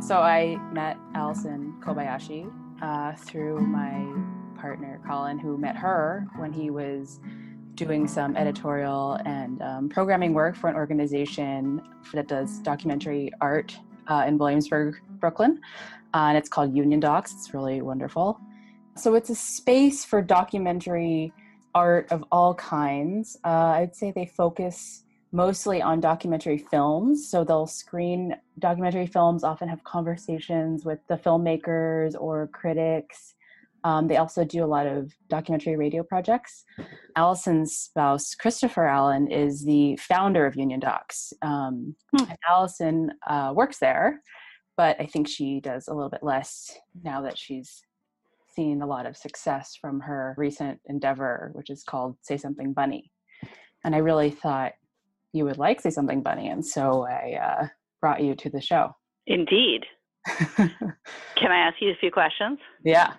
So I met Allison Kobayashi uh, through my partner Colin, who met her when he was doing some editorial and um, programming work for an organization that does documentary art uh, in Williamsburg, Brooklyn. Uh, and it's called Union Docs. It's really wonderful. So it's a space for documentary art of all kinds. Uh, I'd say they focus mostly on documentary films. So they'll screen documentary films, often have conversations with the filmmakers or critics. Um, they also do a lot of documentary radio projects. Allison's spouse, Christopher Allen, is the founder of Union Docs. Um, hmm. Allison uh, works there, but I think she does a little bit less now that she's seen a lot of success from her recent endeavor, which is called Say Something Bunny. And I really thought you would like Say Something Bunny, and so I uh, brought you to the show. Indeed. Can I ask you a few questions? Yeah.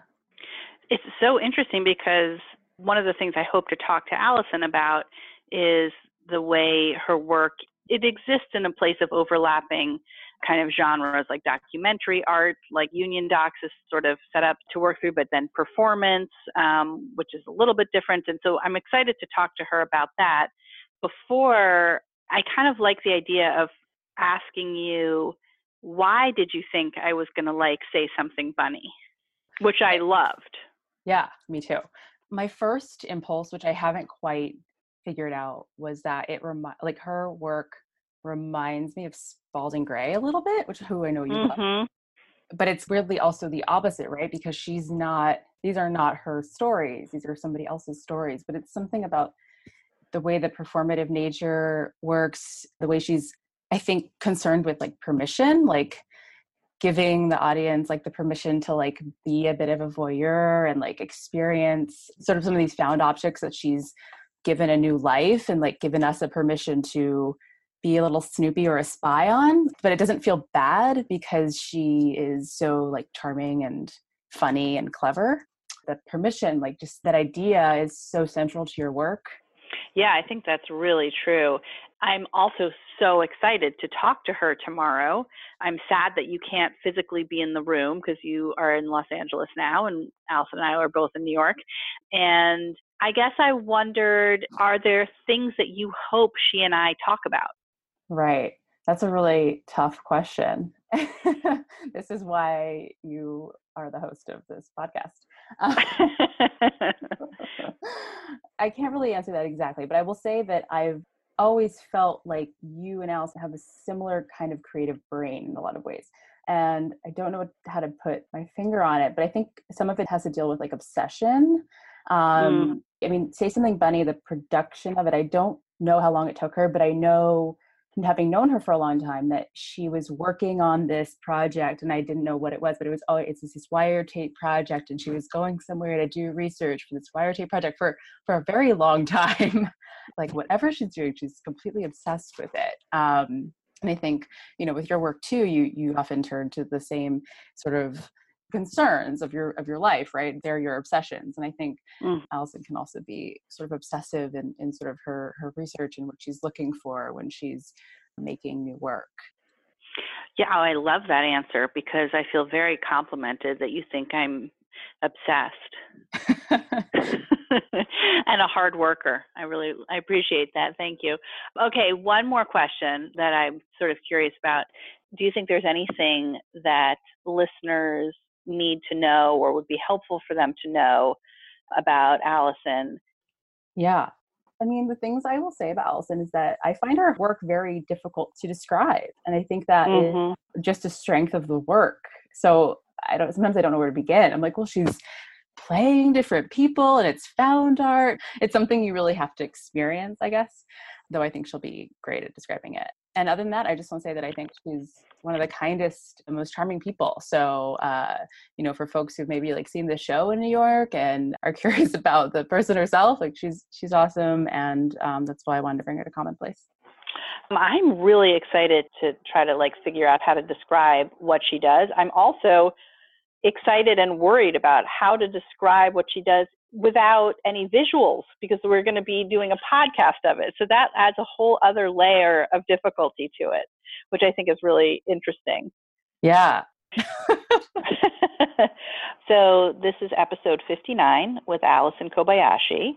It's so interesting because one of the things I hope to talk to Allison about is the way her work it exists in a place of overlapping kind of genres like documentary art, like Union Docs is sort of set up to work through, but then performance, um, which is a little bit different. And so I'm excited to talk to her about that. Before, I kind of like the idea of asking you, why did you think I was going to like say something bunny, which I loved. Yeah, me too. My first impulse, which I haven't quite figured out, was that it remi- like her work reminds me of Spalding Gray a little bit, which who I know you mm-hmm. love. But it's weirdly also the opposite, right? Because she's not; these are not her stories; these are somebody else's stories. But it's something about the way the performative nature works, the way she's, I think, concerned with like permission, like giving the audience like the permission to like be a bit of a voyeur and like experience sort of some of these found objects that she's given a new life and like given us a permission to be a little snoopy or a spy on but it doesn't feel bad because she is so like charming and funny and clever. The permission like just that idea is so central to your work yeah, I think that's really true. I'm also so excited to talk to her tomorrow. I'm sad that you can't physically be in the room because you are in Los Angeles now, and Allison and I are both in New York. And I guess I wondered are there things that you hope she and I talk about? Right. That's a really tough question. this is why you are the host of this podcast. Um, I can't really answer that exactly, but I will say that I've always felt like you and Allison have a similar kind of creative brain in a lot of ways. And I don't know how to put my finger on it, but I think some of it has to deal with like obsession. Um, mm. I mean, Say Something Bunny, the production of it, I don't know how long it took her, but I know having known her for a long time that she was working on this project and I didn't know what it was, but it was oh it's this, this wiretape project and she was going somewhere to do research for this wiretape project for for a very long time. like whatever she's doing, she's completely obsessed with it. Um, and I think you know with your work too, you you often turn to the same sort of concerns of your of your life right? They're your obsessions and i think mm. allison can also be sort of obsessive in, in sort of her her research and what she's looking for when she's making new work. Yeah oh, i love that answer because i feel very complimented that you think i'm obsessed. And a hard worker. I really i appreciate that. Thank you. Okay one more question that i'm sort of curious about. Do you think there's anything that listeners need to know or would be helpful for them to know about Allison? Yeah. I mean, the things I will say about Allison is that I find her work very difficult to describe. And I think that mm-hmm. is just a strength of the work. So I don't, sometimes I don't know where to begin. I'm like, well, she's playing different people and it's found art. It's something you really have to experience, I guess, though I think she'll be great at describing it. And other than that, I just want to say that I think she's one of the kindest most charming people. So uh, you know for folks who've maybe like seen the show in new york and are curious about the person herself like she's she's awesome and um, that's why i wanted to bring her to commonplace. Um, i'm really excited to try to like figure out how to describe what she does. I'm also excited and worried about how to describe what she does without any visuals because we're going to be doing a podcast of it. So that adds a whole other layer of difficulty to it, which I think is really interesting. Yeah. so this is episode 59 with Allison Kobayashi.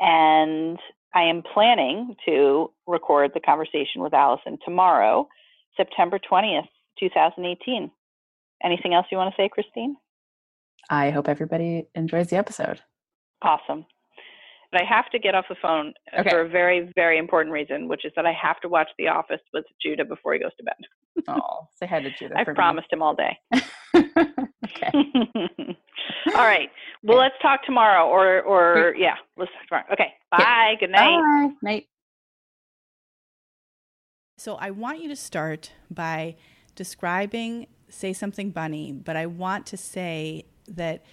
And I am planning to record the conversation with Allison tomorrow, September 20th, 2018. Anything else you want to say, Christine? I hope everybody enjoys the episode. Awesome. But I have to get off the phone uh, okay. for a very, very important reason, which is that I have to watch The Office with Judah before he goes to bed. oh, say hi to Judah. I've promised me. him all day. okay. all right. Well, let's talk tomorrow, or or yeah, let's talk tomorrow. Okay. Bye. Yeah. Good night. Bye. Night. So I want you to start by describing Say Something Bunny, but I want to say that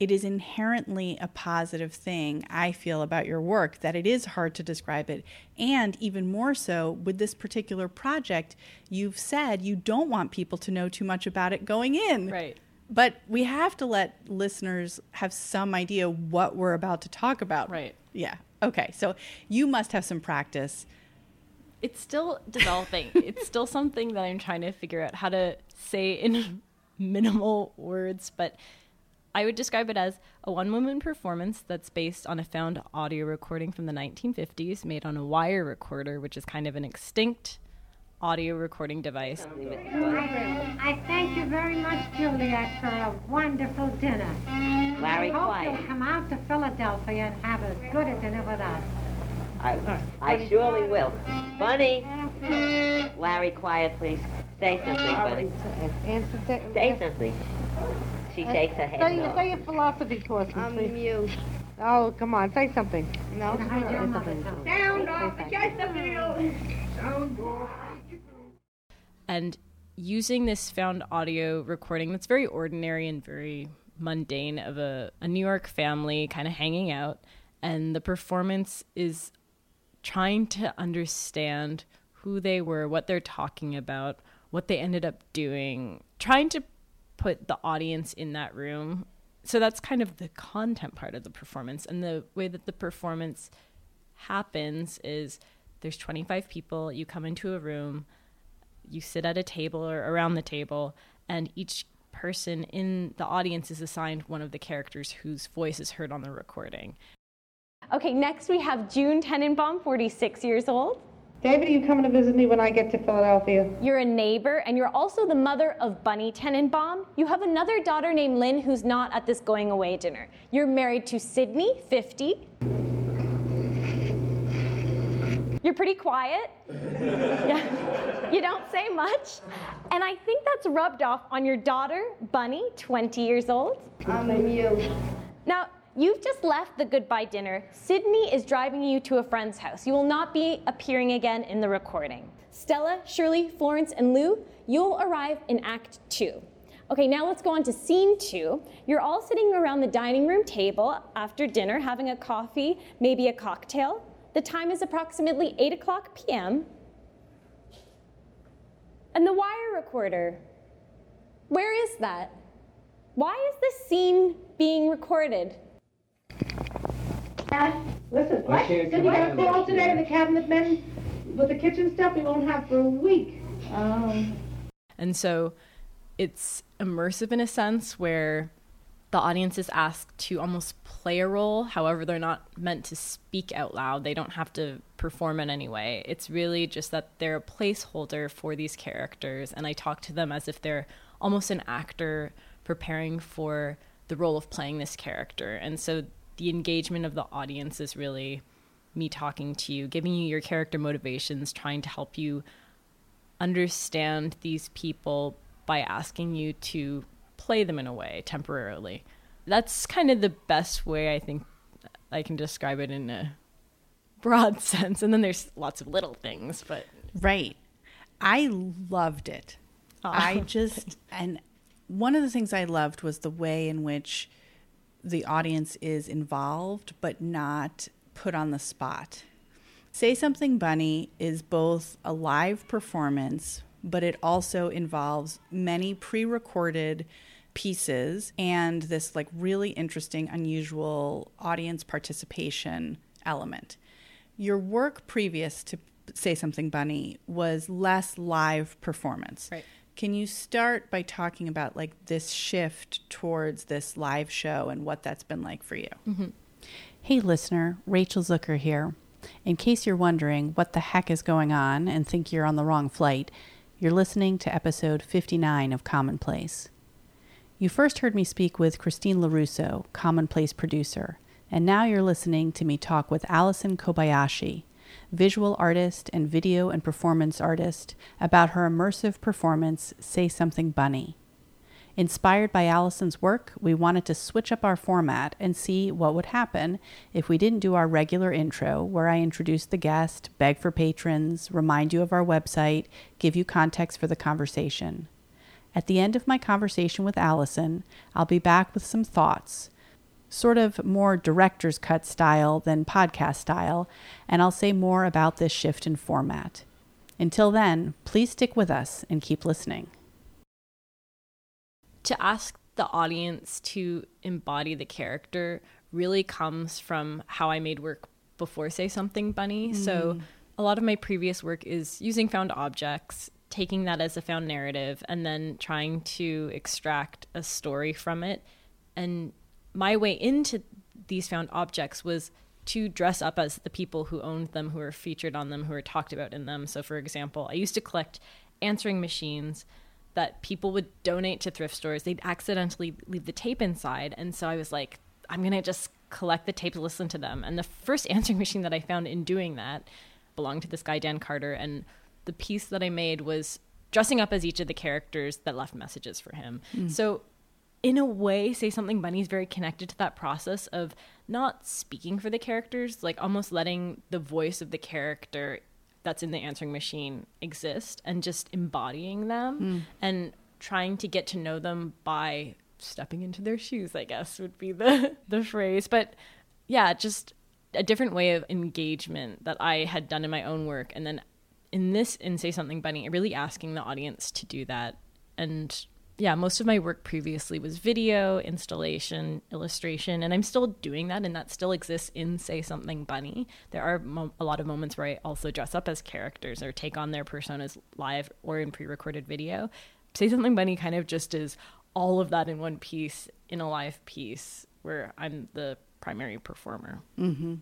it is inherently a positive thing, I feel, about your work, that it is hard to describe it. And even more so, with this particular project, you've said you don't want people to know too much about it going in. Right. But we have to let listeners have some idea what we're about to talk about. Right. Yeah. Okay. So you must have some practice. It's still developing. it's still something that I'm trying to figure out how to say in minimal words, but I would describe it as a one woman performance that's based on a found audio recording from the 1950s made on a wire recorder, which is kind of an extinct audio recording device. I thank you very much, Juliet, for a wonderful dinner. Larry I hope Quiet. you'll come out to Philadelphia and have as good a dinner with us. I, I surely will. Bunny! Larry, quiet, please. Say something, Bunny. Answer the, Say something. She shakes her head Say, no. say your philosophy course, please. I'm please. mute. Oh, come on, say something. No, Hide your mother Sound off, and using this found audio recording that's very ordinary and very mundane of a, a New York family kind of hanging out. And the performance is trying to understand who they were, what they're talking about, what they ended up doing, trying to put the audience in that room. So that's kind of the content part of the performance. And the way that the performance happens is there's 25 people, you come into a room, you sit at a table or around the table, and each person in the audience is assigned one of the characters whose voice is heard on the recording. Okay, next we have June Tenenbaum, 46 years old. David, are you coming to visit me when I get to Philadelphia? You're a neighbor, and you're also the mother of Bunny Tenenbaum. You have another daughter named Lynn who's not at this going away dinner. You're married to Sydney, 50. You're pretty quiet. yeah. You don't say much. And I think that's rubbed off on your daughter, Bunny, 20 years old. I'm mute. Now, you've just left the goodbye dinner. Sydney is driving you to a friend's house. You will not be appearing again in the recording. Stella, Shirley, Florence, and Lou, you'll arrive in Act Two. Okay, now let's go on to scene two. You're all sitting around the dining room table after dinner, having a coffee, maybe a cocktail. The time is approximately 8 o'clock p.m. And the wire recorder, where is that? Why is this scene being recorded? Listen, what? Did you got a call today to the cabinet men with the kitchen stuff we won't have for a week? Um, and so it's immersive in a sense where the audience is asked to almost play a role. However, they're not meant to speak out loud. They don't have to perform in any way. It's really just that they're a placeholder for these characters. And I talk to them as if they're almost an actor preparing for the role of playing this character. And so the engagement of the audience is really me talking to you, giving you your character motivations, trying to help you understand these people by asking you to play them in a way temporarily. That's kind of the best way I think I can describe it in a broad sense. And then there's lots of little things, but Right. I loved it. I just, and one of the things I loved was the way in which the audience is involved, but not put on the spot. Say Something Bunny is both a live performance, but it also involves many pre recorded pieces and this like really interesting, unusual audience participation element. Your work previous to Say Something Bunny was less live performance. Right. Can you start by talking about like this shift towards this live show and what that's been like for you? Mm-hmm. Hey, listener, Rachel Zucker here. In case you're wondering what the heck is going on and think you're on the wrong flight, you're listening to episode 59 of Commonplace. You first heard me speak with Christine LaRusso, Commonplace producer, and now you're listening to me talk with Allison Kobayashi, visual artist and video and performance artist, about her immersive performance, Say Something Bunny. Inspired by Allison's work, we wanted to switch up our format and see what would happen if we didn't do our regular intro, where I introduce the guest, beg for patrons, remind you of our website, give you context for the conversation. At the end of my conversation with Allison, I'll be back with some thoughts, sort of more director's cut style than podcast style, and I'll say more about this shift in format. Until then, please stick with us and keep listening to ask the audience to embody the character really comes from how I made work before Say Something Bunny. Mm. So a lot of my previous work is using found objects, taking that as a found narrative, and then trying to extract a story from it. And my way into these found objects was to dress up as the people who owned them, who were featured on them, who were talked about in them. So, for example, I used to collect answering machines that people would donate to thrift stores. They'd accidentally leave the tape inside. And so I was like, I'm going to just collect the tapes, listen to them. And the first answering machine that I found in doing that belonged to this guy, Dan Carter. And the piece that I made was dressing up as each of the characters that left messages for him. Mm. So, in a way, Say Something Bunny is very connected to that process of not speaking for the characters, like almost letting the voice of the character that's in the answering machine exist and just embodying them mm. and trying to get to know them by stepping into their shoes i guess would be the the phrase but yeah just a different way of engagement that i had done in my own work and then in this in say something bunny really asking the audience to do that and yeah, most of my work previously was video, installation, illustration, and I'm still doing that, and that still exists in Say Something Bunny. There are mo- a lot of moments where I also dress up as characters or take on their personas live or in pre recorded video. Say Something Bunny kind of just is all of that in one piece in a live piece where I'm the primary performer. Mm-hmm.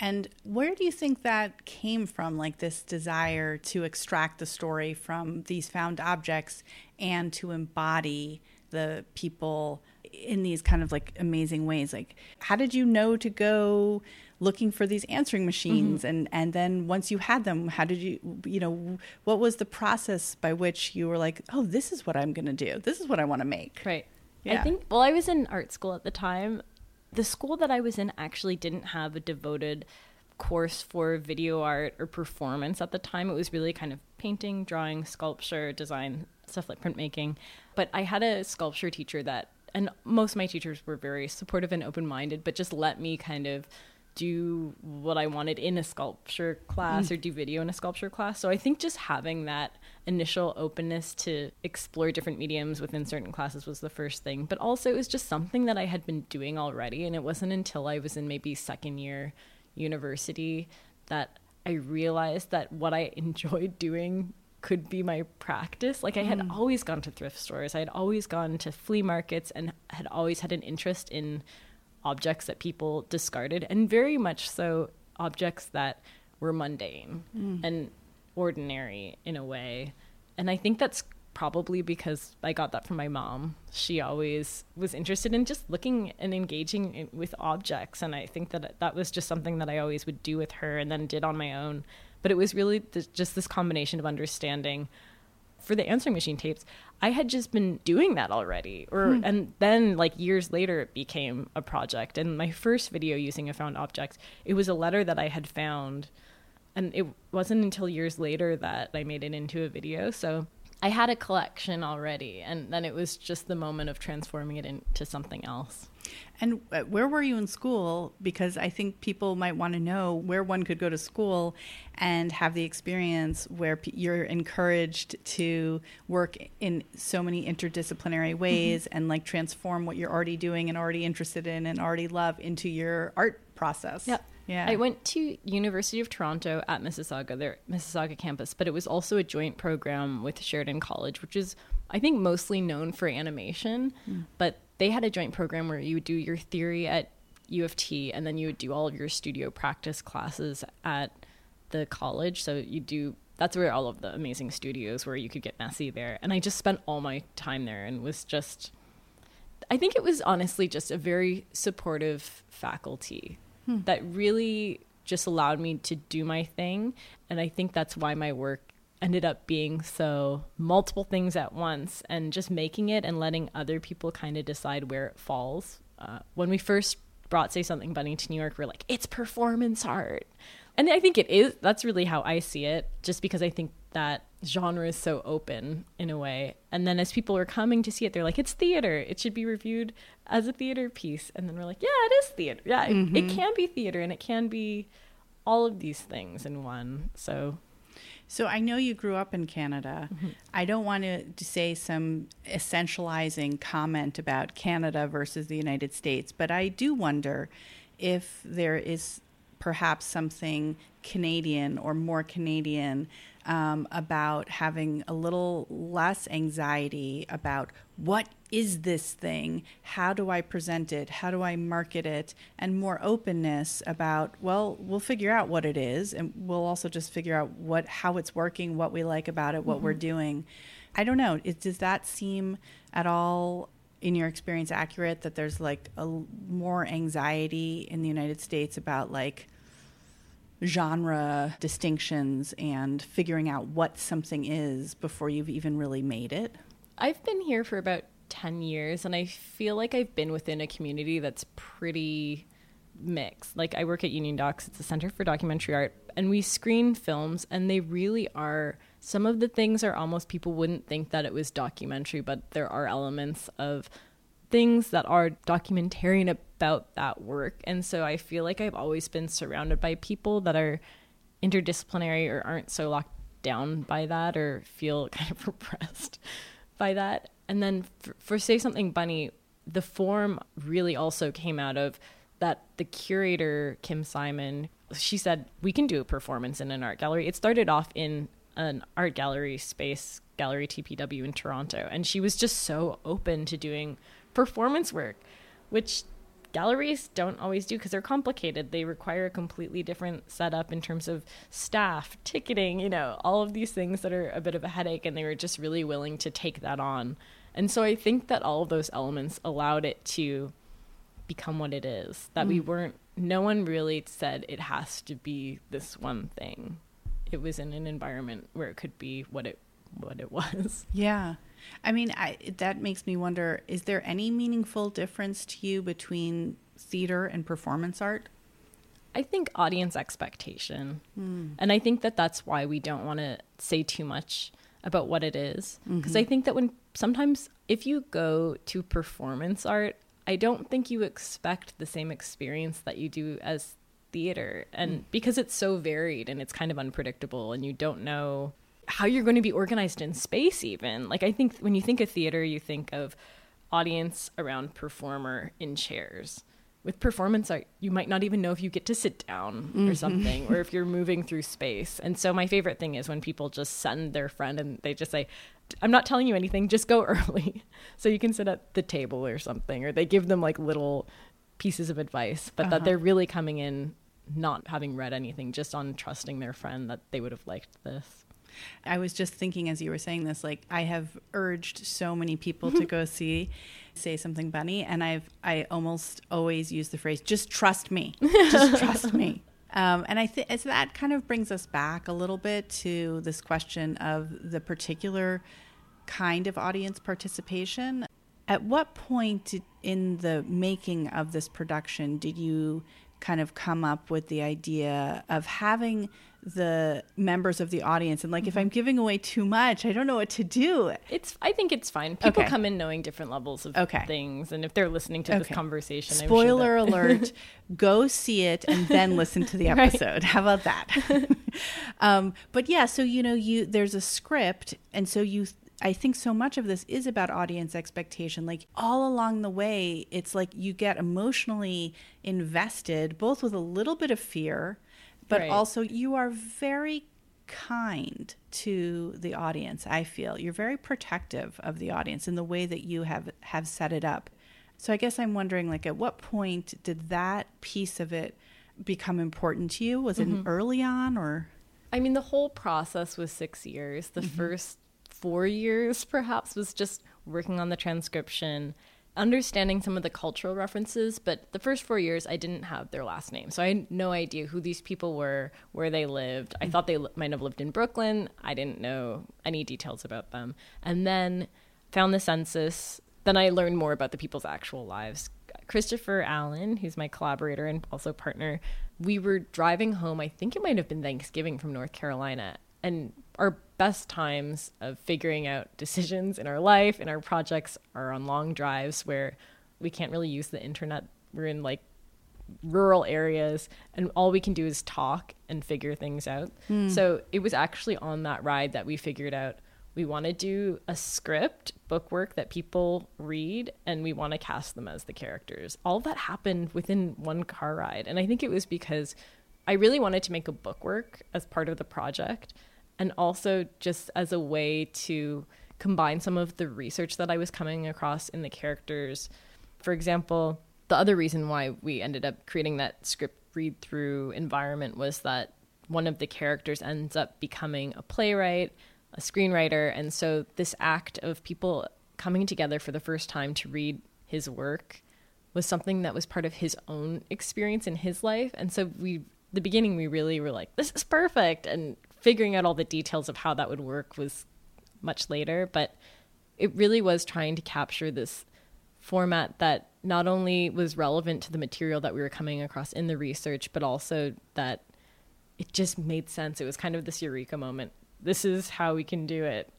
And where do you think that came from, like this desire to extract the story from these found objects and to embody the people in these kind of like amazing ways? Like, how did you know to go? looking for these answering machines mm-hmm. and and then once you had them how did you you know what was the process by which you were like oh this is what i'm going to do this is what i want to make right yeah. I think well I was in art school at the time the school that I was in actually didn't have a devoted course for video art or performance at the time. It was really kind of painting, drawing, sculpture, design, stuff like printmaking. But I had a sculpture teacher that, and most of my teachers were very supportive and open minded, but just let me kind of do what I wanted in a sculpture class mm. or do video in a sculpture class. So I think just having that initial openness to explore different mediums within certain classes was the first thing. But also it was just something that I had been doing already. And it wasn't until I was in maybe second year university that I realized that what I enjoyed doing could be my practice. Like I had mm. always gone to thrift stores, I had always gone to flea markets and had always had an interest in objects that people discarded, and very much so objects that were mundane mm. and ordinary in a way. And I think that's probably because I got that from my mom. She always was interested in just looking and engaging in, with objects. And I think that that was just something that I always would do with her and then did on my own. But it was really th- just this combination of understanding for the answering machine tapes, I had just been doing that already. Or hmm. and then like years later it became a project. And my first video using a found object, it was a letter that I had found and it wasn't until years later that I made it into a video. So I had a collection already, and then it was just the moment of transforming it into something else. And uh, where were you in school? Because I think people might want to know where one could go to school and have the experience where you're encouraged to work in so many interdisciplinary mm-hmm. ways mm-hmm. and like transform what you're already doing and already interested in and already love into your art process. Yep. Yeah. I went to University of Toronto at Mississauga, their Mississauga campus, but it was also a joint program with Sheridan College, which is I think mostly known for animation, Hmm. but they had a joint program where you would do your theory at U of T and then you would do all of your studio practice classes at the college. So you do that's where all of the amazing studios where you could get messy there. And I just spent all my time there and was just I think it was honestly just a very supportive faculty that really just allowed me to do my thing. And I think that's why my work ended up being so multiple things at once and just making it and letting other people kind of decide where it falls. Uh, when we first brought Say Something Bunny to New York, we're like, it's performance art. And I think it is. That's really how I see it, just because I think that genre is so open in a way. And then as people are coming to see it, they're like, it's theater. It should be reviewed as a theater piece. And then we're like, yeah, it is theater. Yeah, it, it can be theater and it can be all of these things in one. So So I know you grew up in Canada. Mm-hmm. I don't want to say some essentializing comment about Canada versus the United States, but I do wonder if there is perhaps something Canadian or more Canadian um, about having a little less anxiety about what is this thing? How do I present it? How do I market it? And more openness about, well, we'll figure out what it is and we'll also just figure out what how it's working, what we like about it, what we're doing. I don't know. It, does that seem at all in your experience accurate that there's like a more anxiety in the United States about like genre distinctions and figuring out what something is before you've even really made it? I've been here for about 10 years and I feel like I've been within a community that's pretty mixed. Like I work at Union Docs, it's a center for documentary art, and we screen films and they really are some of the things are almost people wouldn't think that it was documentary, but there are elements of things that are documentarian about that work. And so I feel like I've always been surrounded by people that are interdisciplinary or aren't so locked down by that or feel kind of repressed by that. And then for, for Say Something Bunny, the form really also came out of that the curator, Kim Simon, she said, we can do a performance in an art gallery. It started off in an art gallery space, Gallery TPW in Toronto. And she was just so open to doing performance work, which galleries don't always do because they're complicated. They require a completely different setup in terms of staff, ticketing, you know, all of these things that are a bit of a headache. And they were just really willing to take that on. And so I think that all of those elements allowed it to become what it is. That we mm. weren't, no one really said it has to be this one thing. It was in an environment where it could be what it what it was. Yeah. I mean, I, that makes me wonder is there any meaningful difference to you between theater and performance art? I think audience expectation. Hmm. And I think that that's why we don't want to say too much about what it is. Mm-hmm. Because I think that when sometimes if you go to performance art, I don't think you expect the same experience that you do as theater. And mm. because it's so varied and it's kind of unpredictable and you don't know how you're going to be organized in space even. Like I think when you think of theater, you think of audience around performer in chairs with performance art, you might not even know if you get to sit down or mm-hmm. something, or if you're moving through space. And so, my favorite thing is when people just send their friend and they just say, I'm not telling you anything, just go early. so you can sit at the table or something, or they give them like little pieces of advice, but that uh-huh. they're really coming in not having read anything, just on trusting their friend that they would have liked this. I was just thinking as you were saying this, like I have urged so many people to go see Say Something Bunny, and I've I almost always use the phrase "just trust me, just trust me." Um, and I think so that kind of brings us back a little bit to this question of the particular kind of audience participation. At what point in the making of this production did you kind of come up with the idea of having the members of the audience and like if I'm giving away too much, I don't know what to do. It's. I think it's fine. People Okay. come in knowing different levels of Okay. things, and if they're listening to this Okay. conversation, I'm sure Spoiler that- alert, go see it and then listen to the Right. episode. How about that? um, but yeah, so you know, you there's a script, and so you I think so much of this is about audience expectation. Like all along the way, it's like you get emotionally invested, both with a little bit of fear, but Right. also you are very kind to the audience. I feel you're very protective of the audience in the way that you have have set it up. So I guess I'm wondering, like, at what point did that piece of it become important to you? Was it mm-hmm. early on, or I mean, the whole process was six years. The mm-hmm. first four years, perhaps, was just working on the transcription, understanding some of the cultural references. But the first four years, I didn't have their last name. So I had no idea who these people were, where they lived. I mm-hmm. thought they might have lived in Brooklyn. I didn't know any details about them. And then found the census. Then I learned more about the people's actual lives. Christopher Allen, who's my collaborator and also partner, we were driving home. I think it might have been Thanksgiving from North Carolina. And our best times of figuring out decisions in our life and our projects are on long drives where we can't really use the internet. We're in like rural areas and all we can do is talk and figure things out. Hmm. So it was actually on that ride that we figured out we want to do a script bookwork that people read and we want to cast them as the characters. All that happened within one car ride and I think it was because I really wanted to make a bookwork as part of the project and also just as a way to combine some of the research that I was coming across in the characters. For example, the other reason why we ended up creating that script read through environment was that one of the characters ends up becoming a playwright, a screenwriter, and so this act of people coming together for the first time to read his work was something that was part of his own experience in his life. And so we the beginning we really were like, this is perfect and figuring out all the details of how that would work was much later, but it really was trying to capture this format that not only was relevant to the material that we were coming across in the research, but also that it just made sense. It was kind of this eureka moment. This is how we can do it.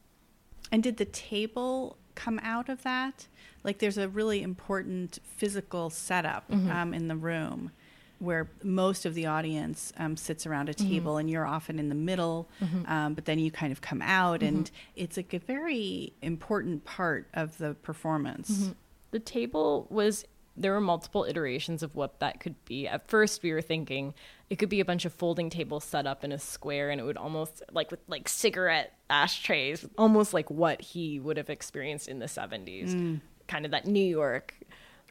And did the table come out of that? Like, there's a really important physical setup um, in the room where most of the audience um, sits around a mm-hmm. table and you're often in the middle, mm-hmm. um, but then you kind of come out, and mm-hmm. it's like a very important part of the performance. The table was there were multiple iterations of what that could be. At first we were thinking it could be a bunch of folding tables set up in a square and it would almost like with like cigarette ashtrays, almost like what he would have experienced in the 70s. Kind of that New York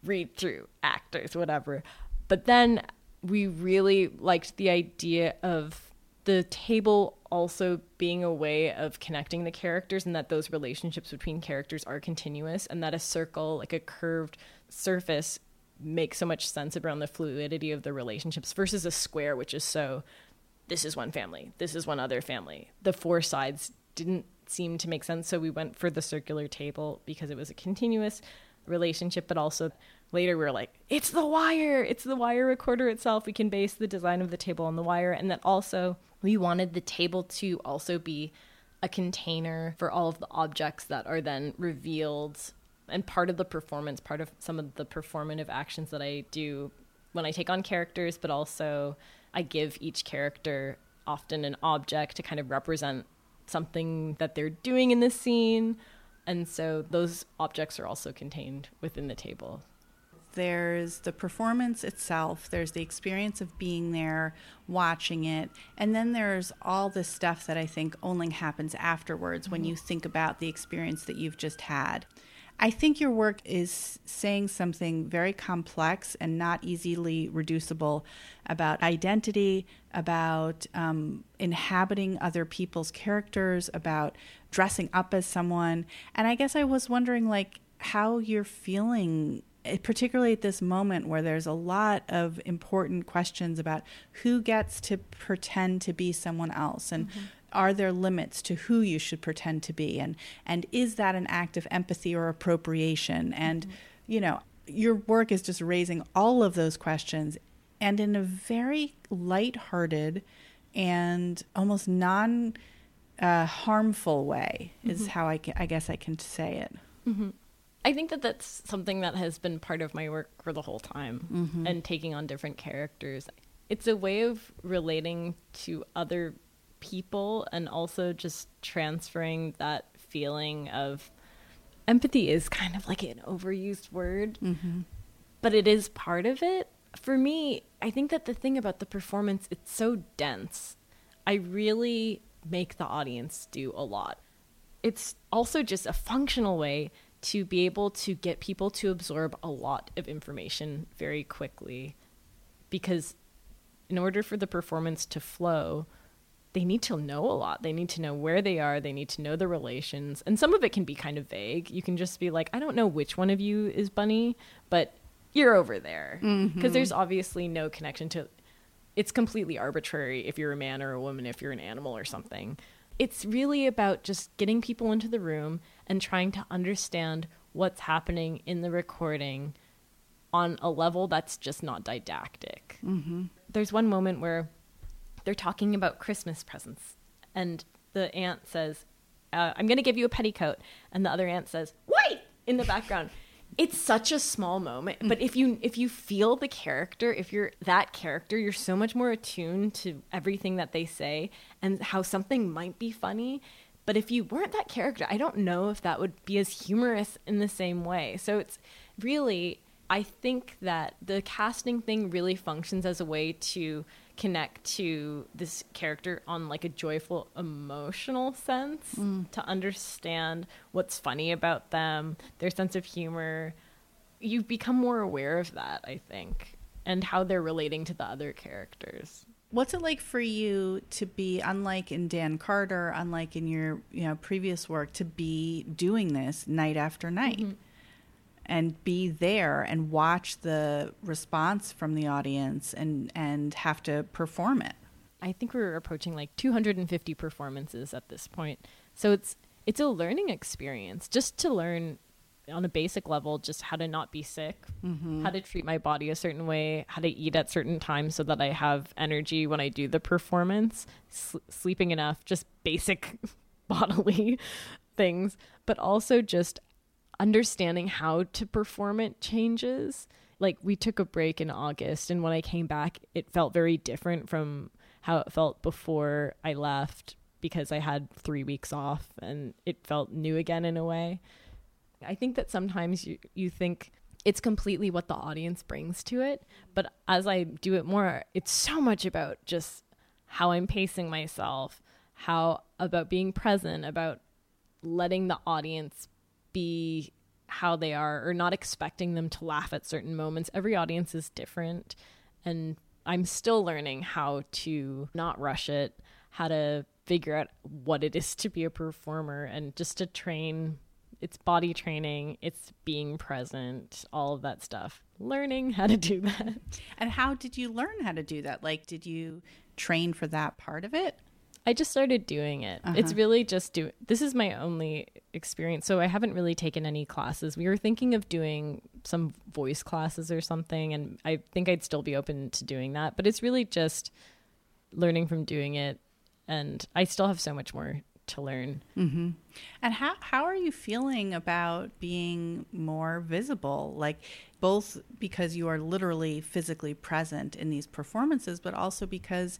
read through actors whatever. But then we really liked the idea of the table also being a way of connecting the characters and that those relationships between characters are continuous and that a circle like a curved surface makes so much sense around the fluidity of the relationships versus a square which is so this is one family this is one other family. The four sides didn't seem to make sense so we went for the circular table because it was a continuous relationship but also later we were like it's the wire. It's the wire recorder itself. We can base the design of the table on the wire. And that also we wanted the table to also be a container for all of the objects that are then revealed and part of the performance part of some of the performative actions that i do when i take on characters but also i give each character often an object to kind of represent something that they're doing in the scene. And so those objects are also contained within the table There's the performance itself, there's the experience of being there, watching it, and then there's all the stuff that I think only happens afterwards when you think about the experience that you've just had. I think your work is saying something very complex and not easily reducible about identity, about um, inhabiting other people's characters, about dressing up as someone. And I guess I was wondering, like, how you're feeling particularly at this moment where there's a lot of important questions about who gets to pretend to be someone else and mm-hmm. are there limits to who you should pretend to be? And and is that an act of empathy or appropriation? And mm-hmm. you know your work is just raising all of those questions and in a very light-hearted and almost non uh, harmful way is mm-hmm. how I, I guess I can say it. I think that that's something that has been part of my work for the whole time mm-hmm. and taking on different characters. It's a way of relating to other people and also just transferring that feeling of empathy is kind of like an overused word, mm-hmm. but it is part of it. For me, I think that the thing about the performance, it's so dense. I really make the audience do a lot. It's also just a functional way to be able to get people to absorb a lot of information very quickly because in order for the performance to flow, they need to know a lot. They need to know where they are. They need to know the relations. And some of it can be kind of vague. You can just be like, I don't know which one of you is Bunny, but you're over there. Mm-hmm. Because there's obviously no connection to it's completely arbitrary if you're a man or a woman, if you're an animal or something. It's really about just getting people into the room and trying to understand what's happening in the recording on a level that's just not didactic. There's one moment where they're talking about Christmas presents, and the aunt says, uh, I'm going to give you a petticoat. And the other aunt says, Wait! in the background. It's such a small moment, but if you if you feel the character, if you're that character, you're so much more attuned to everything that they say and how something might be funny. But if you weren't that character, I don't know if that would be as humorous in the same way. So it's really I think that the casting thing really functions as a way to connect to this character on like a joyful emotional sense mm. to understand what's funny about them, their sense of humor. You become more aware of that, I think, and how they're relating to the other characters. What's it like for you to be unlike in Dan Carter, unlike in your you know previous work, to be doing this night after night mm-hmm. and be there and watch the response from the audience and and have to perform it? I think we're approaching like 250 performances at this point. So it's it's a learning experience just to learn on a basic level just how to not be sick, mm-hmm. how to treat my body a certain way, how to eat at certain times so that I have energy when I do the performance, s- sleeping enough, just basic bodily things, but also just understanding how to perform it changes. Like we took a break in August and when I came back it felt very different from how it felt before I left because I had 3 weeks off and it felt new again in a way. I think that sometimes you you think it's completely what the audience brings to it, but as I do it more, it's so much about just how I'm pacing myself, how about being present, about letting the audience be how they are or not expecting them to laugh at certain moments. Every audience is different and I'm still learning how to not rush it, how to figure out what it is to be a performer and just to train it's body training, it's being present, all of that stuff. Learning how to do that. And how did you learn how to do that? Like, did you train for that part of it? I just started doing it. Uh-huh. It's really just do this is my only experience. So I haven't really taken any classes. We were thinking of doing some voice classes or something and I think I'd still be open to doing that, but it's really just learning from doing it and I still have so much more to learn. And how how are you feeling about being more visible? Like both because you are literally physically present in these performances, but also because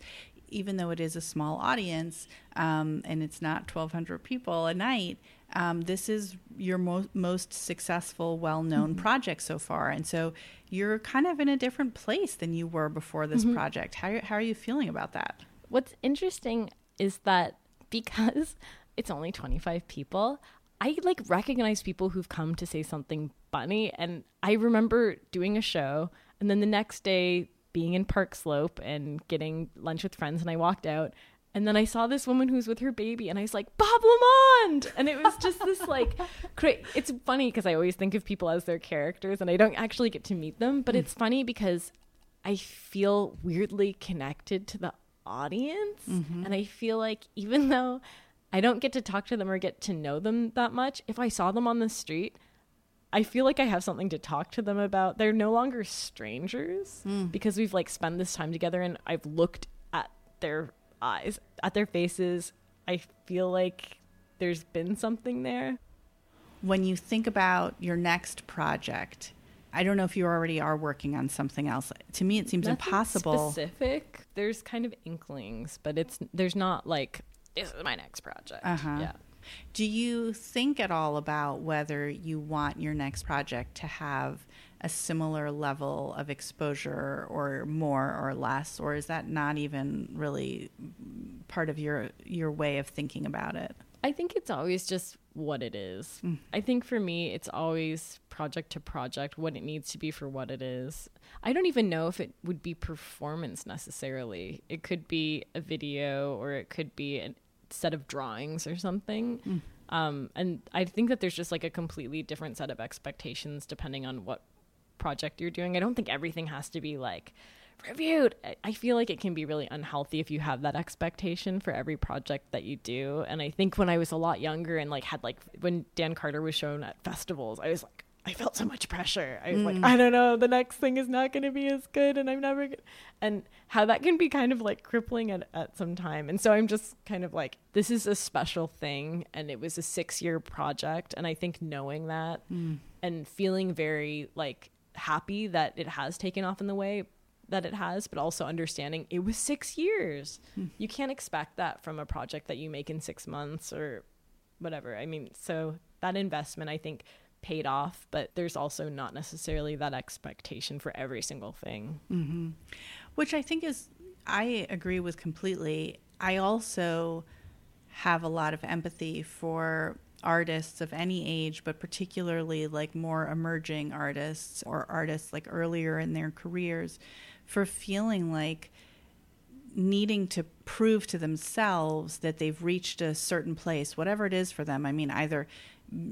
even though it is a small audience um, and it's not 1,200 people a night, um, this is your mo- most successful, well known project so far. And so you're kind of in a different place than you were before this project. How, how are you feeling about that? What's interesting is that because it's only 25 people, I like recognize people who've come to Say Something Bunny. And I remember doing a show, and then the next day being in Park Slope and getting lunch with friends, and I walked out. And then I saw this woman who's with her baby, and I was like, Bob Lamond! And it was just this like, cra- it's funny because I always think of people as their characters, and I don't actually get to meet them. But mm. it's funny because I feel weirdly connected to the audience. Mm-hmm. And I feel like even though I don't get to talk to them or get to know them that much, if I saw them on the street, I feel like I have something to talk to them about. They're no longer strangers mm. because we've like spent this time together and I've looked at their eyes, at their faces. I feel like there's been something there. when you think about your next project, I don't know if you already are working on something else. To me, it seems Nothing impossible. Specific. There's kind of inklings, but it's there's not like this is my next project. Uh-huh. Yeah. Do you think at all about whether you want your next project to have a similar level of exposure or more or less or is that not even really part of your your way of thinking about it? I think it's always just what it is. Mm. I think for me, it's always project to project, what it needs to be for what it is. I don't even know if it would be performance necessarily. It could be a video or it could be a set of drawings or something. Mm. Um, and I think that there's just like a completely different set of expectations depending on what project you're doing. I don't think everything has to be like reviewed. I feel like it can be really unhealthy if you have that expectation for every project that you do. And I think when I was a lot younger and like had like when Dan Carter was shown at festivals, I was like, I felt so much pressure. I was mm. like, I don't know, the next thing is not going to be as good, and I'm never. Gonna... And how that can be kind of like crippling at at some time. And so I'm just kind of like, this is a special thing, and it was a six year project, and I think knowing that mm. and feeling very like happy that it has taken off in the way that it has, but also understanding it was six years. Hmm. You can't expect that from a project that you make in six months or whatever. I mean, so that investment, I think, paid off, but there's also not necessarily that expectation for every single thing. Mm-hmm. Which I think is, I agree with completely. I also have a lot of empathy for artists of any age, but particularly like more emerging artists or artists like earlier in their careers, for feeling like needing to prove to themselves that they've reached a certain place, whatever it is for them. I mean, either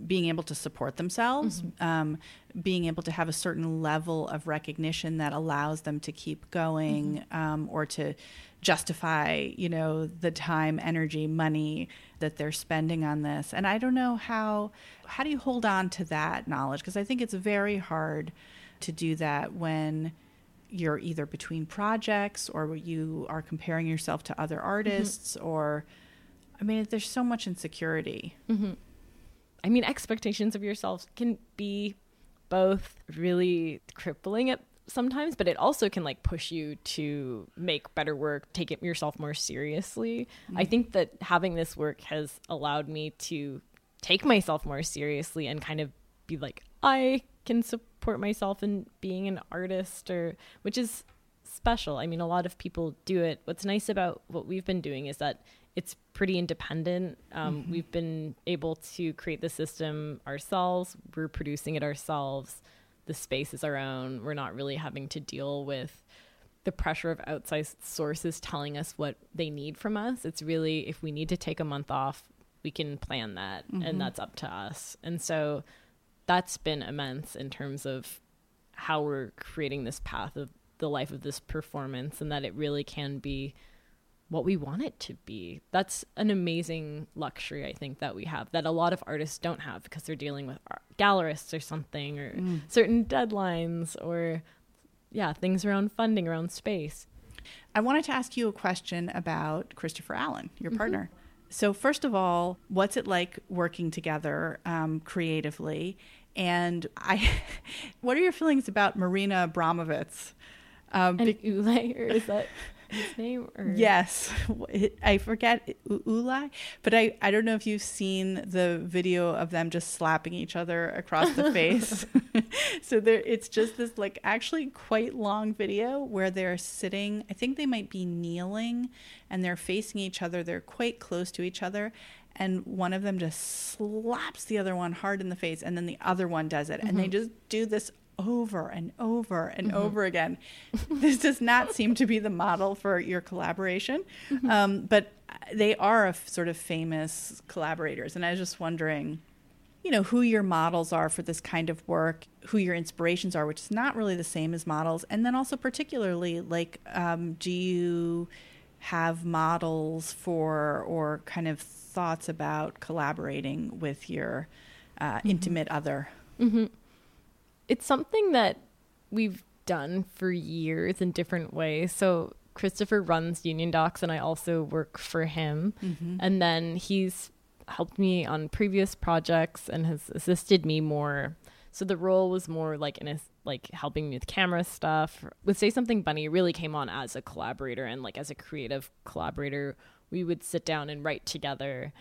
being able to support themselves, mm-hmm. um, being able to have a certain level of recognition that allows them to keep going mm-hmm. um, or to justify, you know, the time, energy, money that they're spending on this. And I don't know how how do you hold on to that knowledge because I think it's very hard to do that when you're either between projects or you are comparing yourself to other mm-hmm. artists mm-hmm. or I mean there's so much insecurity. Mm-hmm. I mean, expectations of yourself can be both really crippling at sometimes, but it also can like push you to make better work, take it yourself more seriously. Mm-hmm. I think that having this work has allowed me to take myself more seriously and kind of be like, I can support myself in being an artist or which is special. I mean, a lot of people do it. What's nice about what we've been doing is that it's pretty independent. Um, mm-hmm. We've been able to create the system ourselves. We're producing it ourselves. The space is our own. We're not really having to deal with the pressure of outside sources telling us what they need from us. It's really if we need to take a month off, we can plan that, mm-hmm. and that's up to us. And so that's been immense in terms of how we're creating this path of the life of this performance, and that it really can be what we want it to be. That's an amazing luxury, I think, that we have that a lot of artists don't have because they're dealing with gallerists or something or mm. certain deadlines or, yeah, things around funding, around space. I wanted to ask you a question about Christopher Allen, your mm-hmm. partner. So, first of all, what's it like working together um, creatively? And I, what are your feelings about Marina Abramović? Um, and be- Ulay, or is that his name? Or? Yes, I forget Ulay, but I I don't know if you've seen the video of them just slapping each other across the face. so there, it's just this like actually quite long video where they're sitting. I think they might be kneeling, and they're facing each other. They're quite close to each other, and one of them just slaps the other one hard in the face and then the other one does it mm-hmm. and they mm-hmm. just do this over and over and mm-hmm. over again. this does not seem to be the model for your collaboration, mm-hmm. um, but they are a f- sort of famous collaborators. And I was just wondering, you know, who your models are for this kind of work, who your inspirations are, which is not really the same as models. And then also, particularly, like, um, do you have models for or kind of thoughts about collaborating with your uh, mm-hmm. intimate other? It's something that we've done for years in different ways. So Christopher runs UnionDocs, and I also work for him. Mm-hmm. And then he's helped me on previous projects and has assisted me more. So the role was more like in a like helping me with camera stuff. With Say Something Bunny, really came on as a collaborator and like as a creative collaborator. We would sit down and write together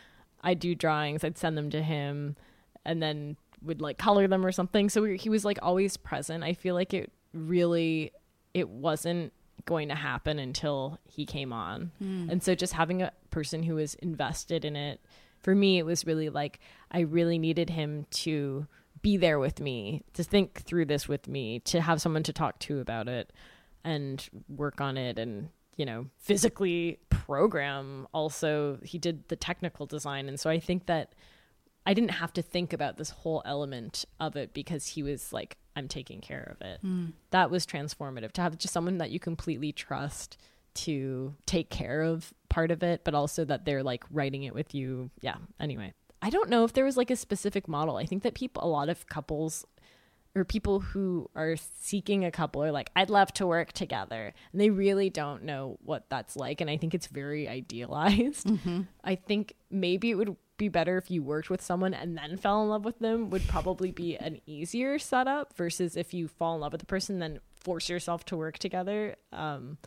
I'd do drawings, I'd send them to him, and then would like color them or something. So he was like always present. I feel like it really it wasn't going to happen until he came on. Mm. And so just having a person who was invested in it for me it was really like I really needed him to be there with me, to think through this with me, to have someone to talk to about it and work on it and you know physically program also he did the technical design and so i think that i didn't have to think about this whole element of it because he was like i'm taking care of it mm. that was transformative to have just someone that you completely trust to take care of part of it but also that they're like writing it with you yeah anyway i don't know if there was like a specific model i think that people a lot of couples or people who are seeking a couple are like, I'd love to work together. And they really don't know what that's like. And I think it's very idealized. Mm-hmm. I think maybe it would be better if you worked with someone and then fell in love with them, would probably be an easier setup versus if you fall in love with the person, then force yourself to work together. Um,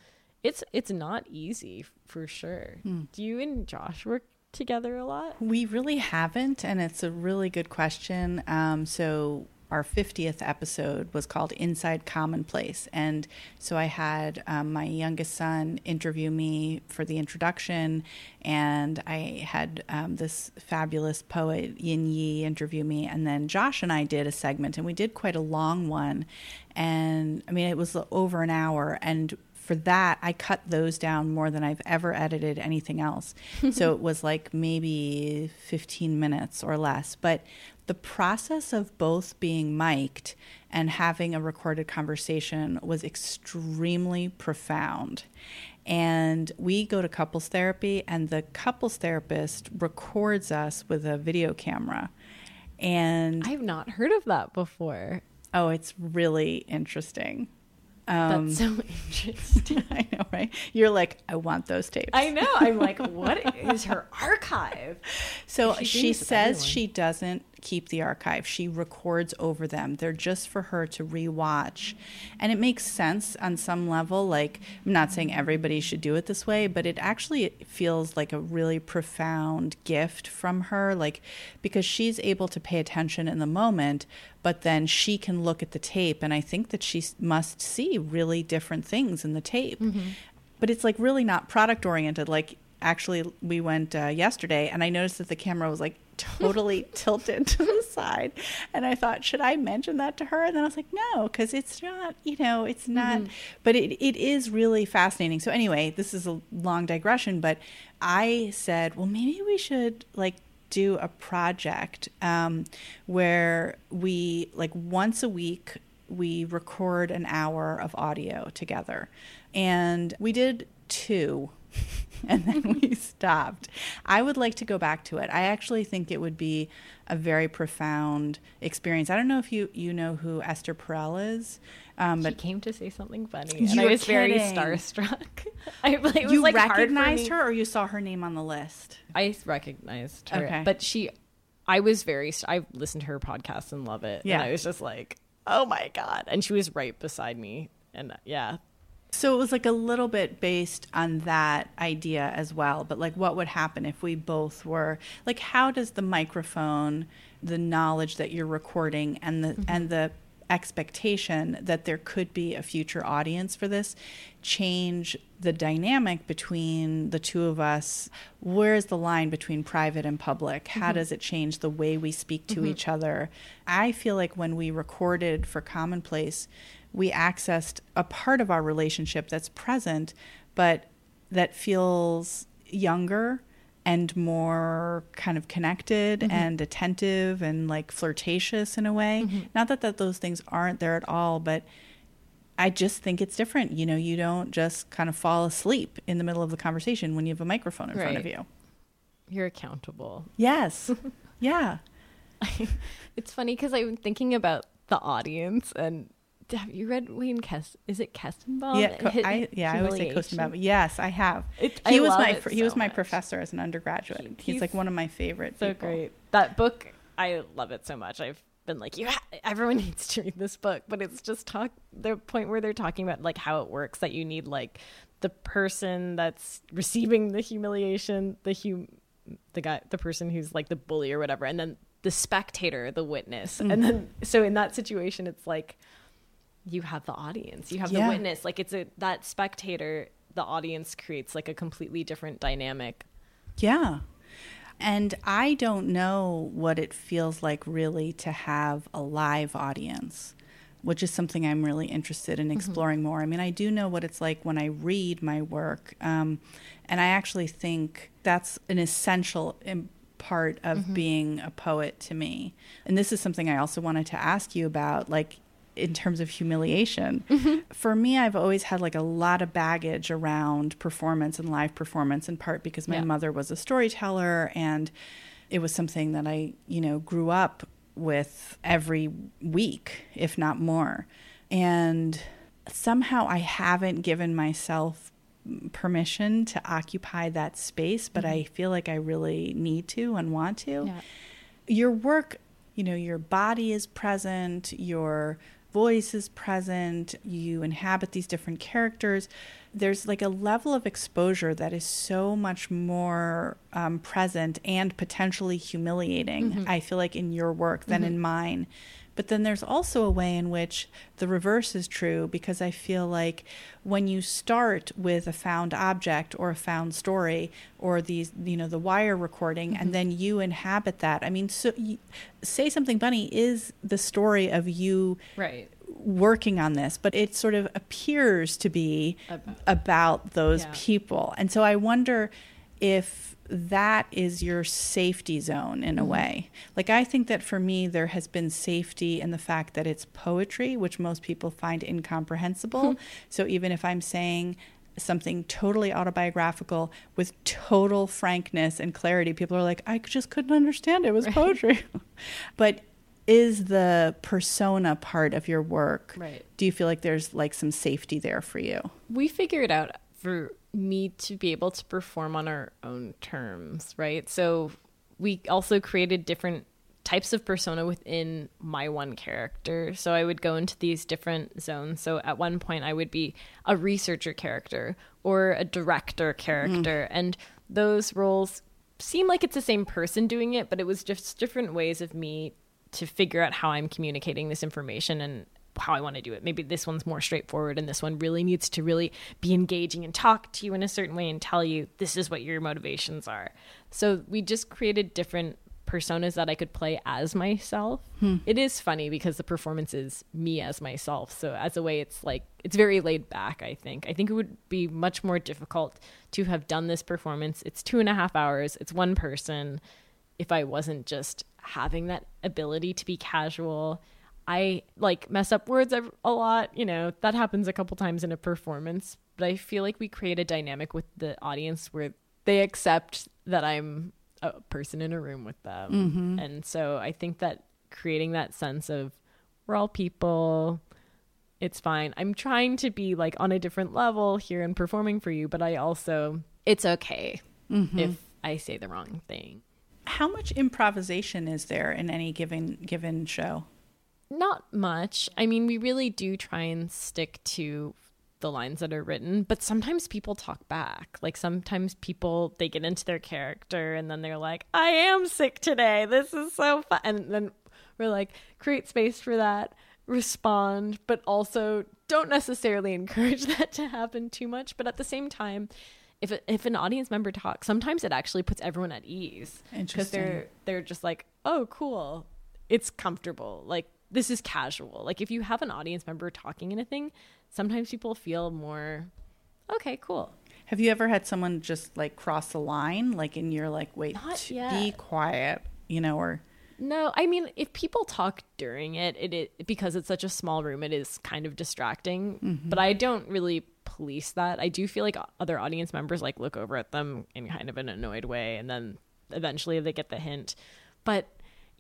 it's it's not easy for sure. Mm. Do you and Josh work together a lot? We really haven't, and it's a really good question. Um, so our 50th episode was called Inside Commonplace. And so I had um, my youngest son interview me for the introduction, and I had um, this fabulous poet, Yanyi, interview me. And then Josh and I did a segment, and we did quite a long one. And I mean, it was over an hour. And for that, I cut those down more than I've ever edited anything else. so it was like maybe 15 minutes or less. But the process of both being mic'd and having a recorded conversation was extremely profound. And we go to couples therapy, and the couples therapist records us with a video camera. And I've not heard of that before. Oh, it's really interesting. Um, That's so interesting. I know, right? You're like, I want those tapes. I know. I'm like, what is her archive? So she, she says she doesn't keep the archive. She records over them. They're just for her to rewatch. And it makes sense on some level. Like, I'm not saying everybody should do it this way, but it actually feels like a really profound gift from her. Like, because she's able to pay attention in the moment, but then she can look at the tape. And I think that she must see really different things in the tape. Mm-hmm. But it's like really not product oriented. Like, actually we went uh, yesterday and i noticed that the camera was like totally tilted to the side. And i thought should i mention that to her? And then i was like no because it's not you know it's not mm-hmm. but it, it is really fascinating. So anyway this is a long digression but i said well maybe we should like do a project um, where we like once a week we record an hour of audio together. And we did two and then we stopped. I would like to go back to it. I actually think it would be a very profound experience. I don't know if you you know who Esther Perel is. Um, but she came to say something bunny, and I was kidding. very starstruck. I, like, it was you like recognized her, or you saw her name on the list. I recognized her, okay. but she, I was very. I listened to her podcast and love it. Yeah, and I was just like, oh my god, and she was right beside me, and yeah, so it was like a little bit based on that idea as well. But like, what would happen if we both were like, how does the microphone, the knowledge that you're recording, and the mm-hmm. and the expectation that there could be a future audience for this change the dynamic between the two of us where is the line between private and public how mm-hmm. does it change the way we speak to mm-hmm. each other i feel like when we recorded for commonplace we accessed a part of our relationship that's present, but that feels younger and more kind of connected mm-hmm. and attentive and like flirtatious in a way. Mm-hmm. Not that, that those things aren't there at all, but I just think it's different. You know, you don't just kind of fall asleep in the middle of the conversation when you have a microphone in right. front of you. You're accountable. Yes. yeah. it's funny because I'm thinking about the audience and have you read Wayne Kest? Is it Koestenbaum? Yeah, co- I, yeah, I always say Koestenbaum. Yes, I have. It, he I was my he so was my much. professor as an undergraduate. He, he's, he's, like one of my favorite. So people. great. That book, I love it so much. I've been like, you, ha- everyone needs to read this book, but it's just talk the point where they're talking about like how it works that you need like the person that's receiving the humiliation, the hum the guy the person who's like the bully or whatever and then the spectator the witness mm. and then so in that situation it's like you have the audience you have yeah. the witness like it's a that spectator the audience creates like a completely different dynamic yeah and I don't know what it feels like really to have a live audience, which is something I'm really interested in mm-hmm. exploring mm-hmm. more. I mean, I do know what it's like when I read my work. Um, and I actually think that's an essential part of mm-hmm. being a poet to me. And this is something I also wanted to ask you about. Like, in terms of humiliation. Mm-hmm. For me, I've always had like a lot of baggage around performance and live performance, in part because my yeah. mother was a storyteller and it was something that I, you know, grew up with every week, if not more. And somehow I haven't given myself permission to occupy that space, but mm-hmm. I feel like I really need to and want to. Yeah. Your work, you know, your body is present, your voice is present, you inhabit these different characters. There's like a level of exposure that is so much more um, present and potentially humiliating, mm-hmm. I feel like, in your work than mm-hmm. in mine. But then there's also a way in which the reverse is true because I feel like when you start with a found object or a found story or these, you know, the wire recording, mm-hmm. and then you inhabit that. I mean, so you, say something bunny is the story of you, right? working on this, but it sort of appears to be about, about those yeah. people. And so I wonder if that is your safety zone in a mm-hmm. way. Like, I think that for me, there has been safety in the fact that it's poetry, which most people find incomprehensible. so, even if I'm saying something totally autobiographical with total frankness and clarity, people are like, I just couldn't understand it. It was right. poetry. but is the persona part of your work? Right. Do you feel like there's like some safety there for you? We figure it out for me to be able to perform on our own terms, right? So we also created different types of persona within my one character. So I would go into these different zones. So at one point, I would be a researcher character or a director character. Mm. And those roles seem like it's the same person doing it, but it was just different ways of me to figure out how I'm communicating this information and how I want to do it. Maybe this one's more straightforward and this one really needs to really be engaging and talk to you in a certain way and tell you this is what your motivations are. So we just created different personas that I could play as myself. Hmm. It is funny because the performance is me as myself. So as a way it's like it's very laid back, I think. I think it would be much more difficult to have done this performance. It's two and a half hours, it's one person if I wasn't just having that ability to be casual I like mess up words a lot. You know, that happens a couple times in a performance, but I feel like we create a dynamic with the audience where they accept that I'm a person in a room with them. Mm-hmm. And so I think that creating that sense of we're all people, it's fine. I'm trying to be like on a different level here and performing for you, but I also, it's okay mm-hmm. if I say the wrong thing. How much improvisation is there in any given given show? Not much. I mean, we really do try and stick to the lines that are written, but sometimes people talk back. Like sometimes people they get into their character and then they're like, "I am sick today. This is so fun." And then we're like, "Create space for that." Respond, but also don't necessarily encourage that to happen too much, but at the same time, if if an audience member talks, sometimes it actually puts everyone at ease because they're they're just like, "Oh, cool. It's comfortable." Like this is casual. Like if you have an audience member talking anything, sometimes people feel more okay, cool. Have you ever had someone just like cross the line, like and you're like, wait, Not yet. be quiet, you know, or no, I mean, if people talk during it, it, it because it's such a small room, it is kind of distracting. Mm-hmm. But I don't really police that. I do feel like other audience members like look over at them in kind of an annoyed way, and then eventually they get the hint. But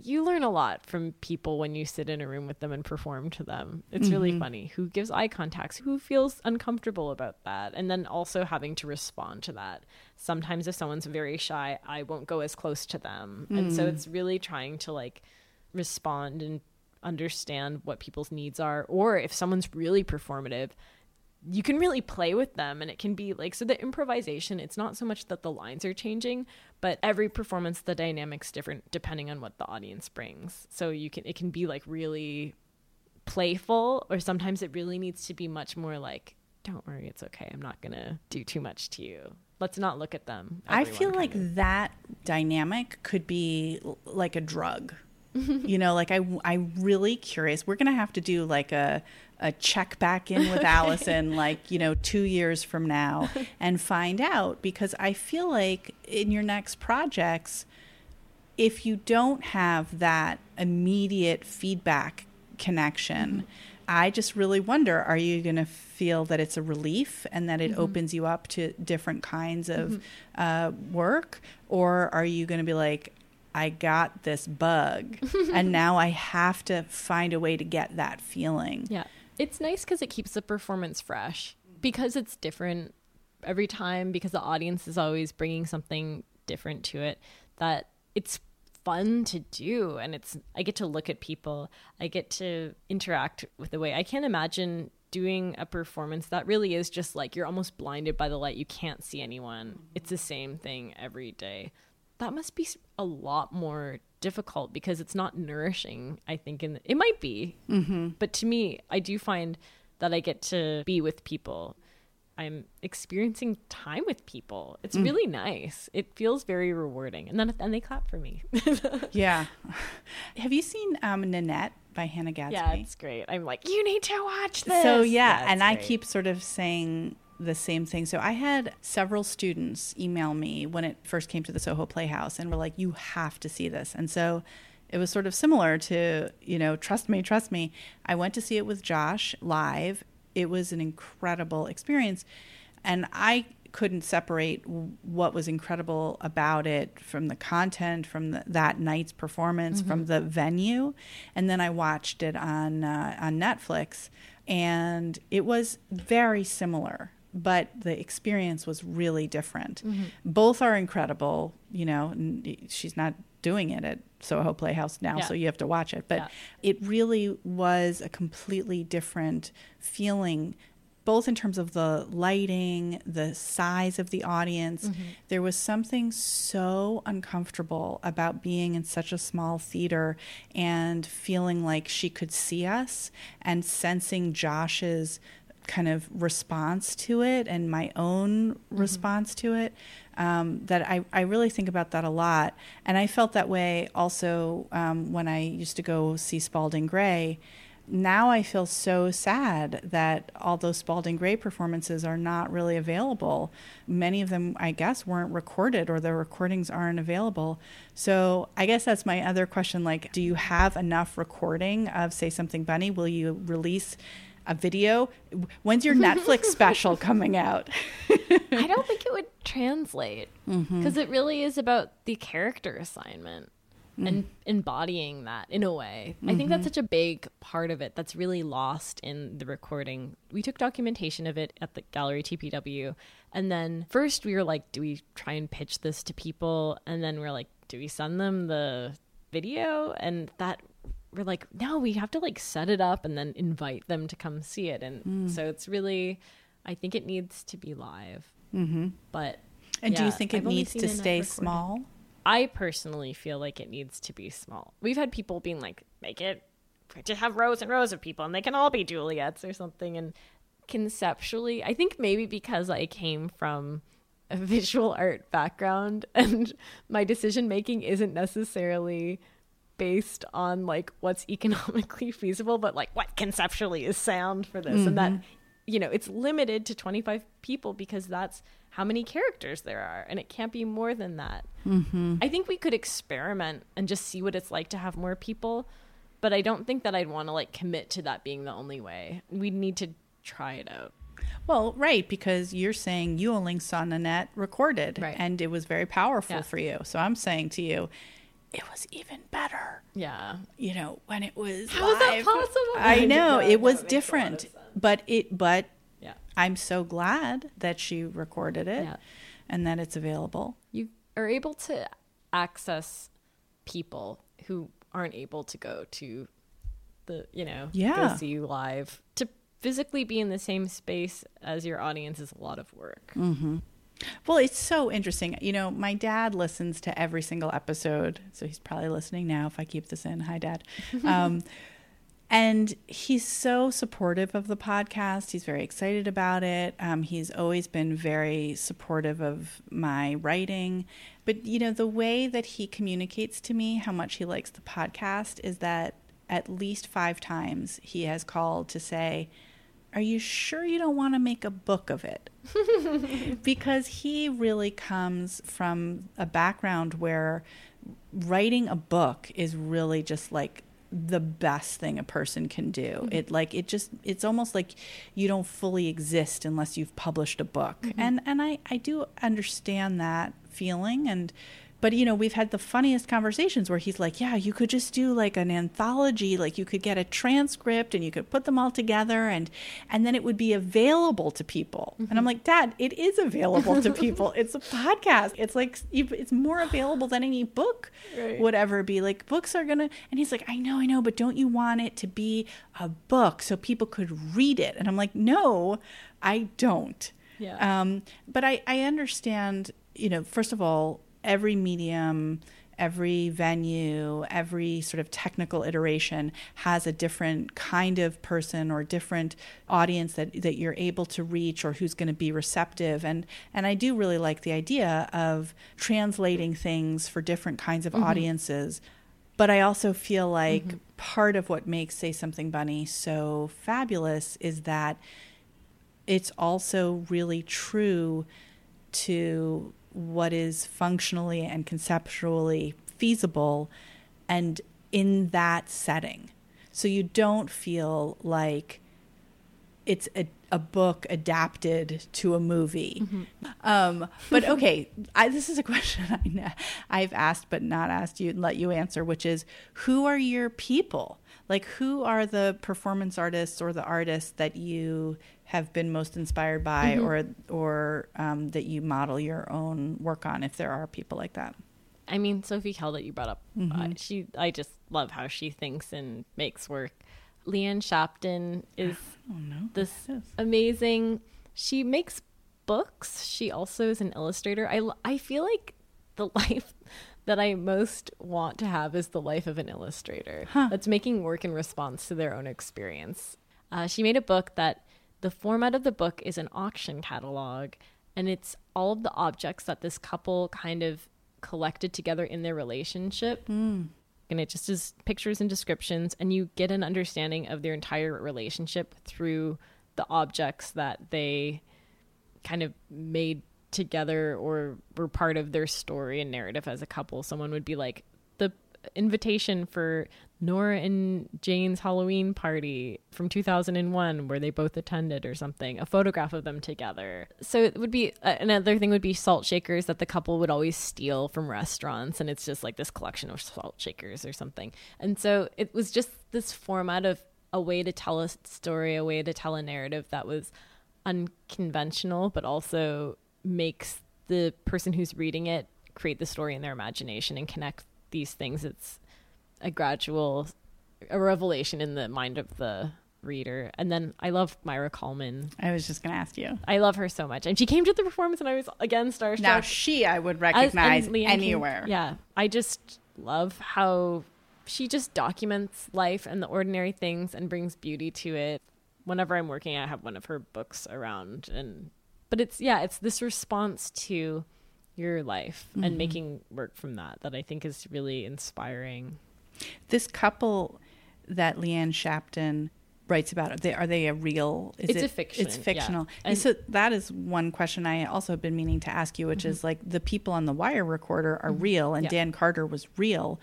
you learn a lot from people when you sit in a room with them and perform to them. It's mm-hmm. really funny. Who gives eye contacts? Who feels uncomfortable about that? And then also having to respond to that. Sometimes if someone's very shy, I won't go as close to them. Mm. And so mm. it's really trying to like respond and understand what people's needs are. Or if someone's really performative, you can really play with them and it can be like so the improvisation it's not so much that the lines are changing but every performance the dynamics different depending on what the audience brings so you can it can be like really playful or sometimes it really needs to be much more like don't worry it's okay i'm not gonna do too much to you let's not look at them I feel like of. that dynamic could be like a drug. you know, like I, I'm really curious. We're going to have to do like a, a check back in with Allison, like, you know, two years from now and find out because I feel like in your next projects, if you don't have that immediate feedback connection, mm-hmm. I just really wonder are you going to feel that it's a relief and that it mm-hmm. opens you up to different kinds of mm-hmm. uh, work? Or are you going to be like, I got this bug and now I have to find a way to get that feeling? Yeah. It's nice because it keeps the performance fresh because it's different every time because the audience is always bringing something different to it that it's fun to do and it's I get to look at people I get to interact with the way I can't imagine doing a performance that really is just like you're almost blinded by the light you can't see anyone it's the same thing every day that must be a lot more difficult because it's not nourishing i think in it might be. Mm-hmm. but to me i do find that i get to be with people. I'm experiencing time with people. It's really nice. It feels very rewarding. And then and they clap for me. Yeah. Have you seen um, Nanette by Hannah Gadsby? yeah it's great. I'm like you need to watch this. So yeah, it's and I keep sort of saying the same thing. So I had several students email me when it first came to the Soho Playhouse and were like, "You have to see this." And so it was sort of similar to, you know, trust me, trust me. I went to see it with Josh live. It was an incredible experience. And I couldn't separate what was incredible about it from the content, from the, that night's performance, from the venue. And then I watched it on uh, on Netflix, and it was very similar, but the experience was really different. Mm-hmm. Both are incredible. You know, she's not doing it at Soho Playhouse now, Yeah. so you have to watch it. But Yeah. it really was a completely different feeling both in terms of the lighting, the size of the audience. Mm-hmm. There was something so uncomfortable about being in such a small theater and feeling like she could see us and sensing Josh's kind of response to it and my own response to it um, that I, I really think about that a lot. And i felt that way also um, when i used to go see spalding gray. Now i feel so sad that all those spalding gray performances are not really available. Many of them i guess weren't recorded or the recordings aren't available. So i guess that's my other question like do you have enough recording of say something bunny will you release a video. When's your Netflix special coming out? I don't think it would translate mm-hmm. because it really is about the character assignment mm. and embodying that in a way. I think that's mm-hmm. such a big part of it that's really lost in the recording. We took documentation of it at the Gallery TPW, and then first we were like, do we try and pitch this to people? And then we're like, do we send them the video? And that we're like, no, we have to like set it up and then invite them to come see it. And so it's really, I think it needs to be live. Mm-hmm. But And do you think it I've needs to stay small? I personally feel like it needs to be small. We've had people being like, make it to have rows and rows of people and they can all be Juliets or something. And conceptually, I think maybe because I came from a visual art background and my decision making isn't necessarily based on like what's economically feasible, but like what conceptually is sound for this. And that, you know, it's limited to 25 people because that's how many characters there are. And it can't be more than that. Mm-hmm. I think we could experiment and just see what it's like to have more people, but I don't think that I'd want to like commit to that being the only way. We'd need to try it out. Well, right, because you're saying you only saw Nanette recorded Right. and it was very powerful Yeah. for you. So I'm saying to you, it was even better, Yeah. you know, when it was How is that possible? I know, it was it makes a lot of different. But it but Yeah. I'm so glad that she recorded it Yeah. and that it's available. You are able to access people who aren't able to go to the, you know, Yeah. go see you live to physically be in the same space as your audience is a lot of work. Mm-hmm. Well, it's so interesting. You know, my dad listens to every single episode, so he's probably listening now if I keep this in. Hi, Dad. Um, and he's so supportive of the podcast. He's very excited about it. Um, he's always been very supportive of my writing. But, you know, the way that he communicates to me how much he likes the podcast is that at least five times he has called to say, Are you sure you don't want to make a book of it? because he really comes from a background where writing a book is really just like the best thing a person can do. Mm-hmm. It like it just it's almost like you don't fully exist unless you've published a book. Mm-hmm. And and I I do understand that feeling and but you know we've had the funniest conversations where he's like yeah you could just do like an anthology like you could get a transcript and you could put them all together and and then it would be available to people mm-hmm. and i'm like dad it is available to people it's a podcast it's like it's more available than any book right. would ever be like books are gonna and he's like i know i know but don't you want it to be a book so people could read it and i'm like no i don't yeah. Um, but I, I understand, you know, first of all, every medium every venue, every sort of technical iteration has a different kind of person or different audience that, that you're able to reach or who's going to be receptive. And, and I do really like the idea of translating things for different kinds of mm-hmm. audiences. But I also feel like mm-hmm. part of what makes Say Something Bunny so fabulous is that it's also really true to what is functionally and conceptually feasible and in that setting. So you don't feel like it's a, a book adapted to a movie. Mm-hmm. Um, but okay, I, this is a question I, have asked but not asked you and let you answer, which is who are your people? Like, who are the performance artists or the artists that you have been most inspired by mm-hmm. or or um, that you model your own work on if there are people like that i mean sophie calle that you brought up mm-hmm. uh, she i just love how she thinks and makes work leanne shapton is oh, no. this amazing she makes books she also is an illustrator i i feel like the life that I most want to have is the life of an illustrator huh. that's making work in response to their own experience. Uh, she made a book that the format of the book is an auction catalog, and it's all of the objects that this couple kind of collected together in their relationship. Mm. And it just is pictures and descriptions, and you get an understanding of their entire relationship through the objects that they kind of made together or were part of their story and narrative as a couple. Someone would be like, invitation for Nora and Jane's Halloween party from 2001 where they both attended or something, a photograph of them together. So it would be uh, another thing would be salt shakers that the couple would always steal from restaurants and it's just like this collection of salt shakers or something. And so it was just this format of a way to tell a story, a way to tell a narrative that was unconventional but also makes the person who's reading it create the story in their imagination and connect these things. It's a gradual a revelation in the mind of the reader. And then I love Maira Kalman. I was just going to ask you. I love her so much. And she came to the performance and I was again starstruck. Now she I would recognize As, anywhere. Came, yeah. I just love how she just documents life and the ordinary things and brings beauty to it. Whenever I'm working, I have one of her books around and but it's yeah, it's this response to your life mm-hmm. and making work from that that I think is really inspiring. This couple that Leanne Shapton writes about are they are they a real is it's it, a fiction it's fictional yeah. so that is one question i also have been meaning to ask you which mm-hmm. is like the people on the wire recorder are mm-hmm. real and yeah. dan carter was real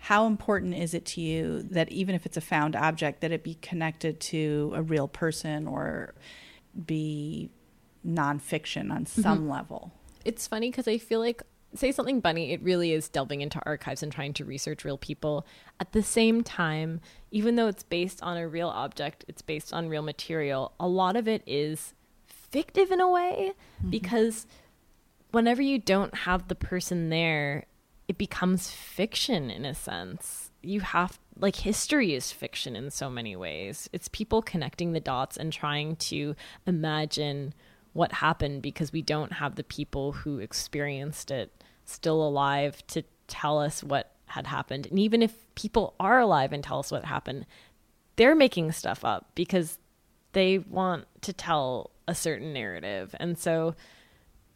how important is it to you that even if it's a found object that it be connected to a real person or be nonfiction on some mm-hmm. level it's funny because I feel like say something bunny it really is delving into archives and trying to research real people at the same time even though it's based on a real object it's based on real material a lot of it is fictive in a way mm-hmm. because whenever you don't have the person there it becomes fiction in a sense you have like history is fiction in so many ways. It's people connecting the dots and trying to imagine what happened because we don't have the people who experienced it still alive to tell us what had happened. And even if people are alive and tell us what happened, they're making stuff up because they want to tell a certain narrative. And so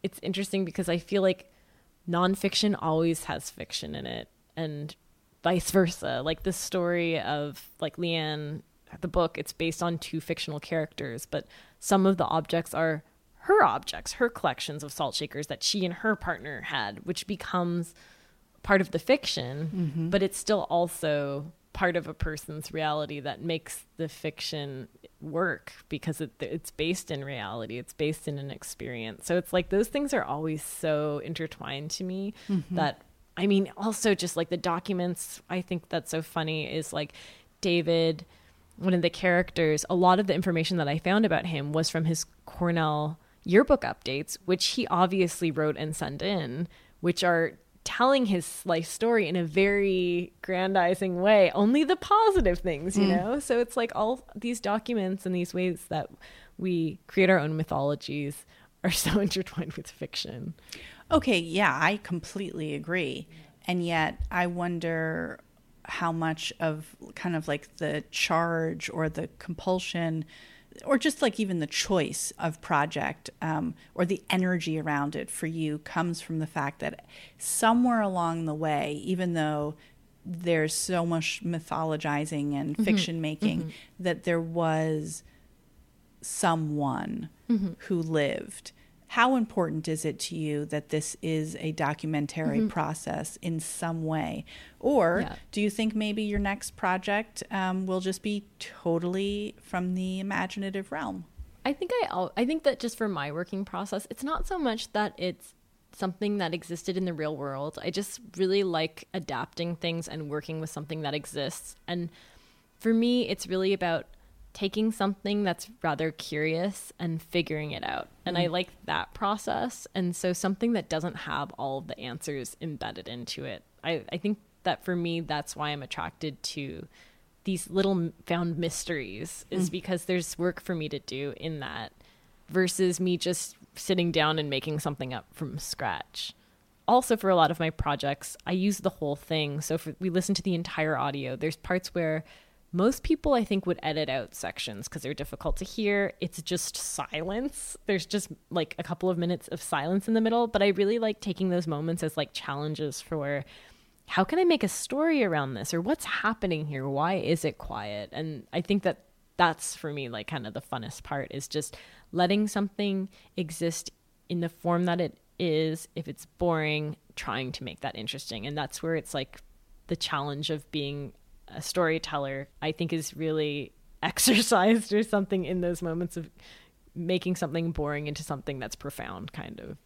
it's interesting because I feel like nonfiction always has fiction in it and vice versa. Like the story of like Leanne, the book, it's based on two fictional characters, but some of the objects are her objects, her collections of salt shakers that she and her partner had, which becomes part of the fiction, mm-hmm. but it's still also part of a person's reality that makes the fiction work because it, it's based in reality it's based in an experience so it's like those things are always so intertwined to me mm-hmm. that i mean also just like the documents i think that's so funny is like david one of the characters a lot of the information that i found about him was from his cornell yearbook updates which he obviously wrote and sent in which are telling his life story in a very grandizing way. Only the positive things you mm. know? So it's like all these documents and these ways that we create our own mythologies are so intertwined with fiction. Okay yeah i completely agree. And yet i wonder how much of kind of like the charge or the compulsion or just like even the choice of project um, or the energy around it for you comes from the fact that somewhere along the way, even though there's so much mythologizing and mm-hmm. fiction making, mm-hmm. that there was someone mm-hmm. who lived how important is it to you that this is a documentary mm-hmm. process in some way? Or yeah. do you think maybe your next project um, will just be totally from the imaginative realm? I think I I think that just for my working process, it's not so much that it's something that existed in the real world. I just really like adapting things and working with something that exists. And for me, it's really about taking something that's rather curious and figuring it out. And mm. I like that process. And so something that doesn't have all of the answers embedded into it. I, I think that for me, that's why I'm attracted to these little found mysteries, is mm. because there's work for me to do in that versus me just sitting down and making something up from scratch. Also, for a lot of my projects, I use the whole thing. So, if we listen to the entire audio, there's parts where most people, I think, would edit out sections because they're difficult to hear. It's just silence. There's just like a couple of minutes of silence in the middle. But I really like taking those moments as like challenges for how can I make a story around this or what's happening here? Why is it quiet? And I think that that's for me like kind of the funnest part is just letting something exist in the form that it is. If it's boring, trying to make that interesting. And that's where it's like the challenge of being a storyteller, I think is really exercised or something in those moments of making something boring into something that's profound, kind of.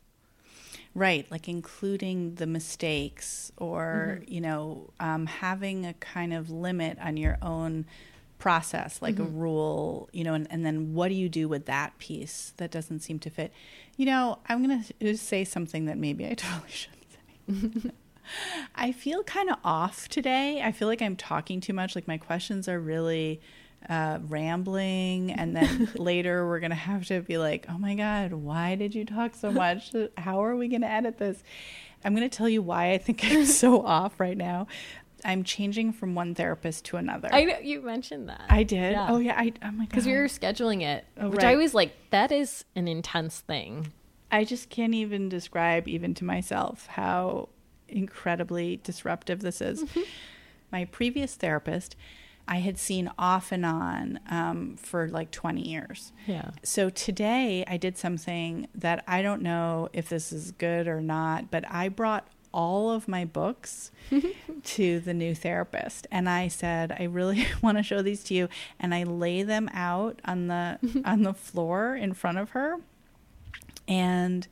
Right, like including the mistakes or, mm-hmm. you know, um, having a kind of limit on your own process, like mm-hmm. a rule, you know, and, and then what do you do with that piece that doesn't seem to fit? You know, I'm going to say something that maybe I totally shouldn't say. I feel kind of off today. I feel like I'm talking too much. Like my questions are really uh, rambling. And then later we're going to have to be like, oh my God, why did you talk so much? How are we going to edit this? I'm going to tell you why I think I'm so off right now. I'm changing from one therapist to another. I know you mentioned that. I did. Yeah. Oh yeah. I oh my god. Because we were scheduling it, oh, which right. I was like, that is an intense thing. I just can't even describe even to myself how incredibly disruptive this is. Mm-hmm. My previous therapist, I had seen off and on um, for like 20 years. Yeah. So today I did something that I don't know if this is good or not, but I brought all of my books to the new therapist and I said I really want to show these to you and I lay them out on the on the floor in front of her and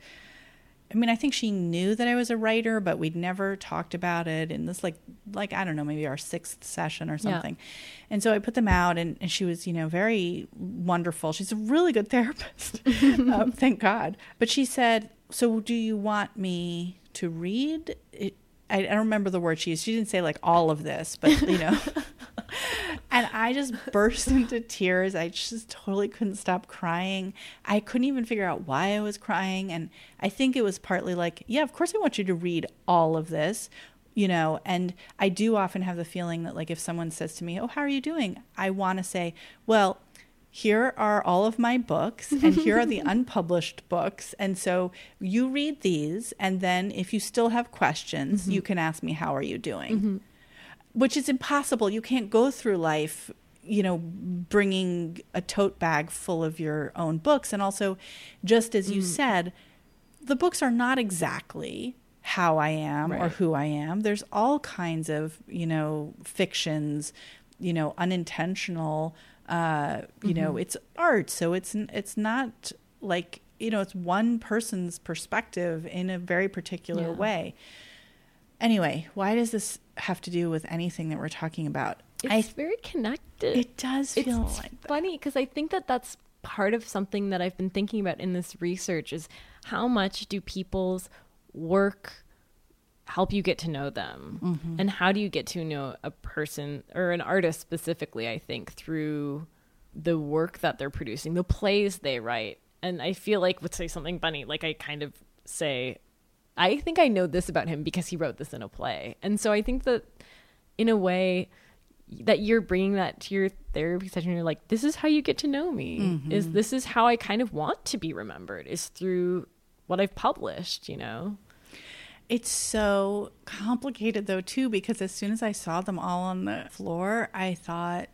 I mean, I think she knew that I was a writer, but we'd never talked about it in this like like I don't know, maybe our sixth session or something. Yeah. And so I put them out, and, and she was you know very wonderful. She's a really good therapist, um, thank God. But she said, "So do you want me to read it, I, I don't remember the word she used. She didn't say like all of this, but you know. I just burst into tears. I just totally couldn't stop crying. I couldn't even figure out why I was crying. And I think it was partly like, yeah, of course I want you to read all of this, you know. And I do often have the feeling that, like, if someone says to me, Oh, how are you doing? I want to say, Well, here are all of my books and here are the unpublished books and so you read these and then if you still have questions mm-hmm. you can ask me how are you doing mm-hmm. Which is impossible you can't go through life you know bringing a tote bag full of your own books and also just as you mm. said the books are not exactly how I am right. or who I am there's all kinds of you know fictions you know unintentional uh, you mm-hmm. know, it's art, so it's it's not like you know, it's one person's perspective in a very particular yeah. way. Anyway, why does this have to do with anything that we're talking about? It's I, very connected. It does feel it's like funny because I think that that's part of something that I've been thinking about in this research is how much do people's work help you get to know them mm-hmm. and how do you get to know a person or an artist specifically i think through the work that they're producing the plays they write and i feel like would say something funny like i kind of say i think i know this about him because he wrote this in a play. And so i think that in a way that you're bringing that to your therapy session you're like this is how you get to know me. Mm-hmm. is this is how i kind of want to be remembered is through what i've published you know? It's so complicated though too because as soon as I saw them all on the floor, I thought,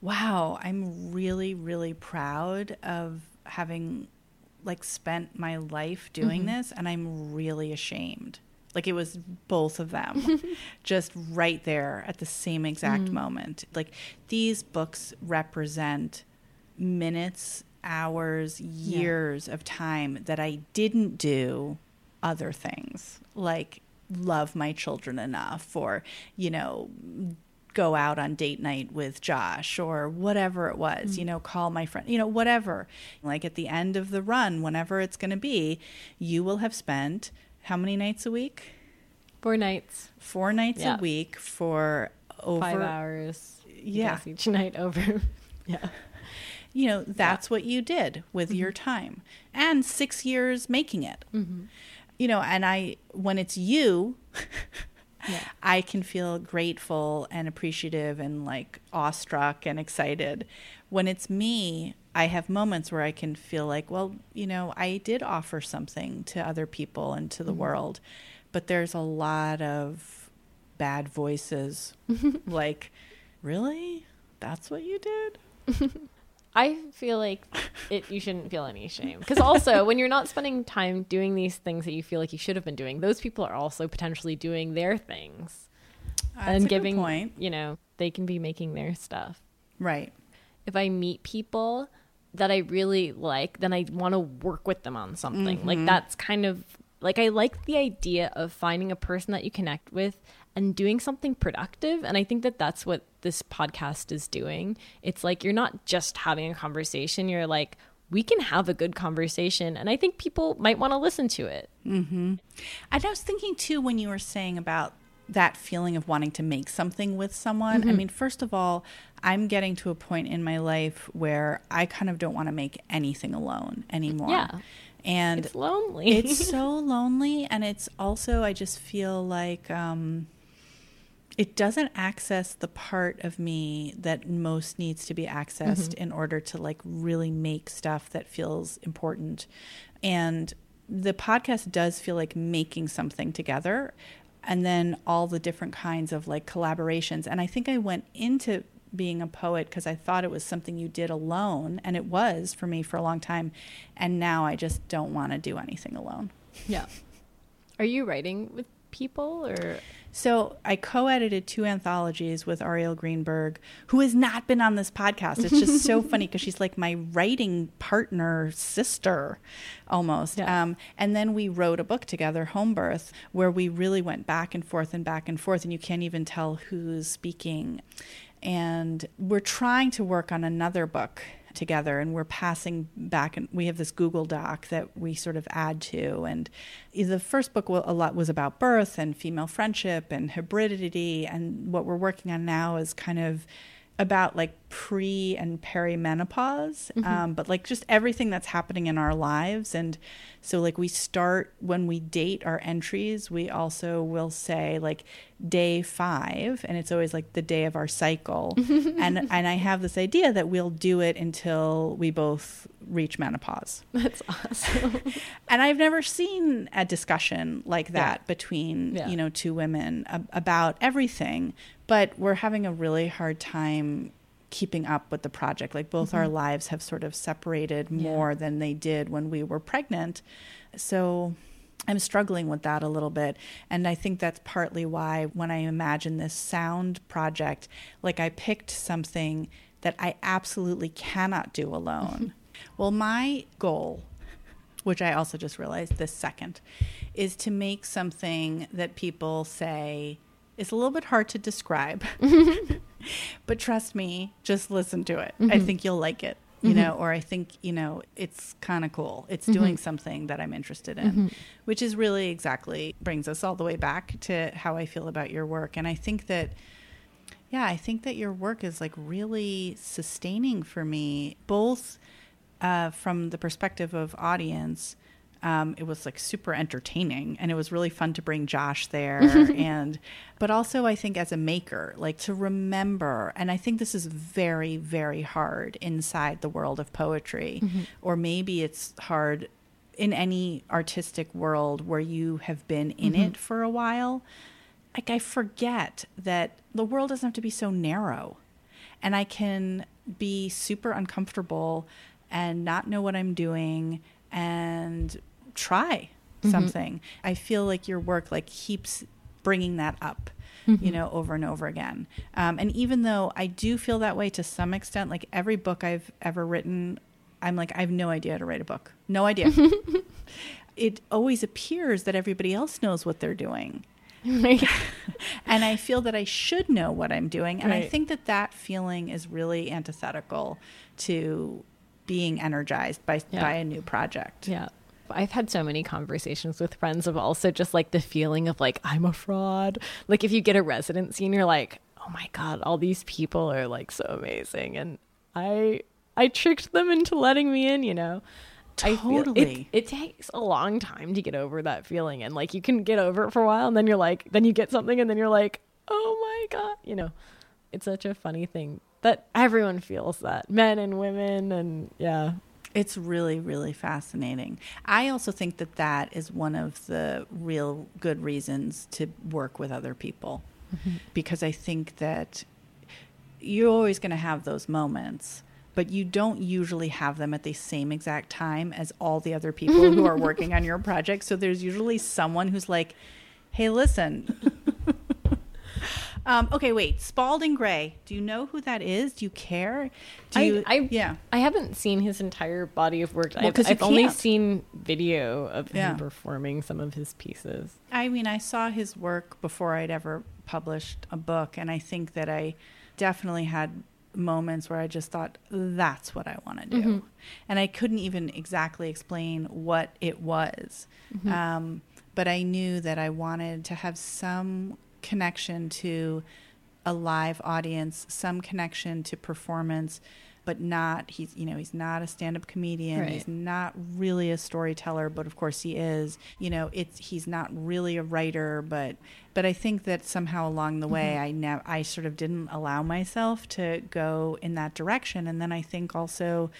"Wow, I'm really really proud of having like spent my life doing mm-hmm. this and I'm really ashamed." Like it was both of them just right there at the same exact mm-hmm. moment. Like these books represent minutes, hours, years yeah. of time that I didn't do other things like love my children enough or, you know, go out on date night with Josh or whatever it was, mm-hmm. you know, call my friend, you know, whatever. Like at the end of the run, whenever it's going to be, you will have spent how many nights a week? Four nights. Four nights yeah. a week for over five hours. Yeah. Each night over. yeah. You know, that's yeah. what you did with mm-hmm. your time and six years making it. Mm-hmm you know, and I, when it's you, yeah. I can feel grateful and appreciative and like awestruck and excited. When it's me, I have moments where I can feel like, well, you know, I did offer something to other people and to the mm-hmm. world, but there's a lot of bad voices like, really? That's what you did? I feel like it. You shouldn't feel any shame because also when you're not spending time doing these things that you feel like you should have been doing, those people are also potentially doing their things That's and giving. point. You know, they can be making their stuff. Right. If I meet people that I really like, then I want to work with them on something. Mm-hmm. Like that's kind of like I like the idea of finding a person that you connect with and doing something productive. And I think that that's what this podcast is doing. It's like you're not just having a conversation, you're like, we can have a good conversation. And I think people might want to listen to it. Mm-hmm. And I was thinking too, when you were saying about that feeling of wanting to make something with someone. Mm-hmm. I mean, first of all, I'm getting to a point in my life where I kind of don't want to make anything alone anymore. Yeah. And it's lonely. it's so lonely. And it's also, I just feel like, um, it doesn't access the part of me that most needs to be accessed mm-hmm. in order to like really make stuff that feels important. And the podcast does feel like making something together and then all the different kinds of like collaborations. And i think i went into being a poet because i thought it was something you did alone and it was for me for a long time and now i just don't want to do anything alone. Yeah. Are you writing with people or so I co-edited two anthologies with Arielle Greenberg, who has not been on this podcast. It's just so funny because she's like my writing partner sister, almost. Yeah. Um, and then we wrote a book together, Home Birth, where we really went back and forth and back and forth, and you can't even tell who's speaking. and we're trying to work on another book together and we're passing back and we have this google doc that we sort of add to and the first book a lot was about birth and female friendship and hybridity and what we're working on now is kind of about like pre and perimenopause, mm-hmm. um, but like just everything that's happening in our lives. And so, like, we start when we date our entries, we also will say like day five, and it's always like the day of our cycle. and and I have this idea that we'll do it until we both reach menopause. That's awesome. and I've never seen a discussion like that yeah. between yeah. you know two women about everything but we're having a really hard time keeping up with the project. Like both mm-hmm. our lives have sort of separated more yeah. than they did when we were pregnant. So I'm struggling with that a little bit. And I think that's partly why when I imagine this sound project, like I picked something that I absolutely cannot do alone. well, my goal which I also just realized this second, is to make something that people say is a little bit hard to describe. but trust me, just listen to it. Mm-hmm. I think you'll like it. You mm-hmm. know, or I think, you know, it's kind of cool. It's mm-hmm. doing something that I'm interested in, mm-hmm. which is really exactly brings us all the way back to how I feel about your work. And I think that yeah, I think that your work is like really sustaining for me, both uh, from the perspective of audience, um, it was like super entertaining and it was really fun to bring Josh there and but also I think as a maker like to remember and I think this is very very hard inside the world of poetry mm-hmm. or maybe it's hard in any artistic world where you have been in mm-hmm. it for a while like I forget that the world doesn't have to be so narrow and I can be super uncomfortable and not know what I'm doing and try mm-hmm. something. I feel like your work like keeps bringing that up. Mm-hmm. You know, over and over again. Um, and even though I do feel that way to some extent, like every book I've ever written, I'm like, I have no idea how to write a book. No idea. it always appears that everybody else knows what they're doing. and I feel that I should know what I'm doing. And right. I think that that feeling is really antithetical to being energized by, yeah. by a new project. Yeah. I've had so many conversations with friends of also just like the feeling of like I'm a fraud. Like if you get a residency and you're like, "Oh my god, all these people are like so amazing and I I tricked them into letting me in, you know." Totally. It, it, takes a long time to get over that feeling and like you can get over it for a while and then you're like then you get something and then you're like, "Oh my god," you know. It's such a funny thing that everyone feels that. Men and women and yeah, it's really, really fascinating. I also think that that is one of the real good reasons to work with other people mm-hmm. because I think that you're always going to have those moments, but you don't usually have them at the same exact time as all the other people who are working on your project. So there's usually someone who's like, hey, listen, um, okay, wait. Spalding Gray. Do you know who that is? Do you care? Do you? I, I yeah. I haven't seen his entire body of work. Well, I've, I've only seen video of yeah. him performing some of his pieces. I mean, I saw his work before I'd ever published a book, and I think that I definitely had moments where I just thought that's what I want to do, mm-hmm. and I couldn't even exactly explain what it was. Mm-hmm. Um, but I knew that I wanted to have some connection to a live audience, some connection to performance, but not he's you know he's not a stand-up comedian right. he's not really a storyteller but of course he is you know it's he's not really a writer but but I think that somehow along the way mm-hmm. I never I sort of didn't allow myself to go in that direction and then I think also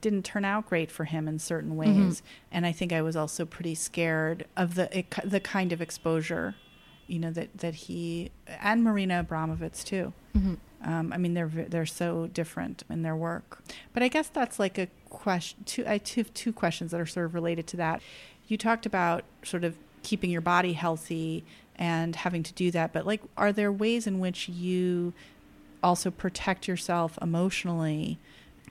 didn't turn out great for him in certain mm-hmm. ways mm-hmm. and I think I was also pretty scared of the the kind of exposure you know that that he and Marina Abramović too. Mm-hmm. Um, I mean, they're they're so different in their work. But I guess that's like a question. Two, I have two questions that are sort of related to that. You talked about sort of keeping your body healthy and having to do that, but like, are there ways in which you also protect yourself emotionally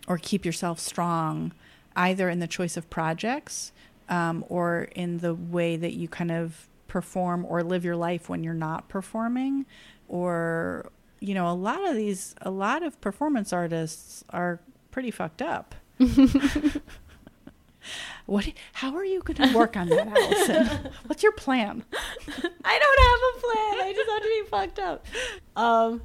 or keep yourself strong, either in the choice of projects um, or in the way that you kind of perform or live your life when you're not performing or you know, a lot of these, a lot of performance artists are pretty fucked up. what? How are you going to work on that, Allison? What's your plan? I don't have a plan. I just have to be fucked up. Um,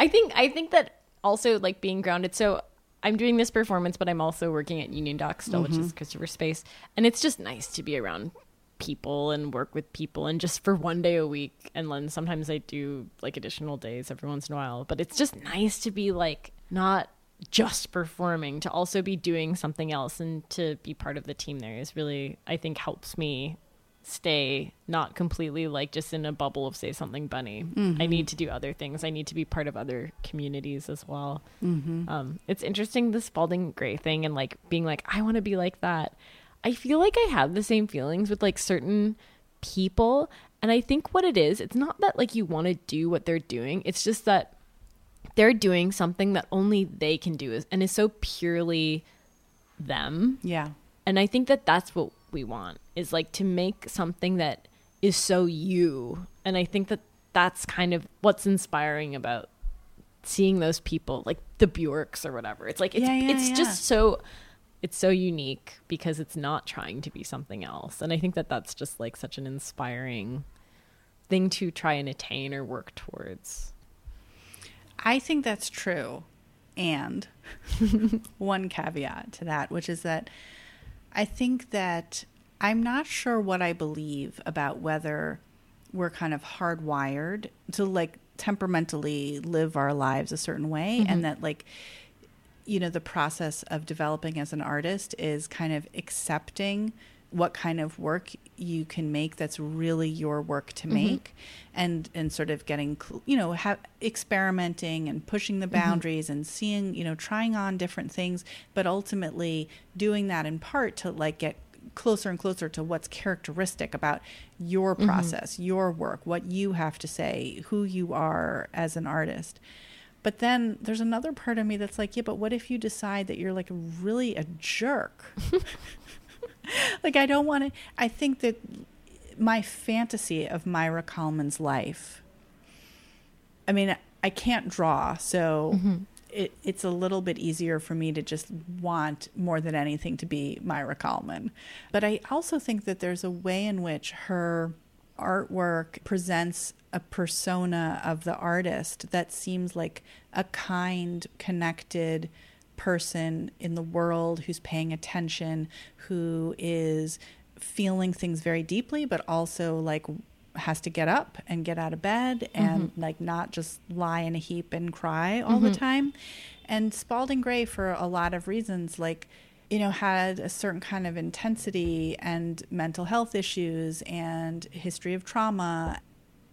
I think I think that also like being grounded. So I'm doing this performance, but I'm also working at UnionDocs still, which is Christopher Space, and it's just nice to be around people and work with people and just for one day a week and then sometimes I do like additional days every once in a while but it's just nice to be like not just performing to also be doing something else and to be part of the team there is really I think helps me stay not completely like just in a bubble of say something bunny. I need to do other things. I need to be part of other communities as well. Um, it's interesting the Spalding Gray thing and like being like I want to be like that. I feel like I have the same feelings with like certain people, and I think what it is, it's not that like you want to do what they're doing. It's just that they're doing something that only they can do and is so purely them. Yeah. And I think that that's what we want is like to make something that is so you. And I think that that's kind of what's inspiring about seeing those people like the Bjorks or whatever. It's like it's Yeah, yeah, it's yeah. just so it's so unique because it's not trying to be something else. And I think that that's just like such an inspiring thing to try and attain or work towards. I think that's true. And one caveat to that, which is that I think that I'm not sure what I believe about whether we're kind of hardwired to like temperamentally live our lives a certain way mm-hmm. and that like you know the process of developing as an artist is kind of accepting what kind of work you can make that's really your work to mm-hmm. make and and sort of getting you know ha- experimenting and pushing the mm-hmm. boundaries and seeing you know trying on different things but ultimately doing that in part to like get closer and closer to what's characteristic about your mm-hmm. process your work what you have to say who you are as an artist but then there's another part of me that's like, yeah, but what if you decide that you're like really a jerk? like, I don't want to. I think that my fantasy of Maira Kalman's life, I mean, I can't draw, so mm-hmm. it, it's a little bit easier for me to just want more than anything to be Maira Kalman. But I also think that there's a way in which her artwork presents a persona of the artist that seems like a kind, connected person in the world who's paying attention, who is feeling things very deeply, but also like has to get up and get out of bed mm-hmm. and like not just lie in a heap and cry all the mm-hmm. time. And Spalding Gray, for a lot of reasons, like you know, had a certain kind of intensity and mental health issues and history of trauma.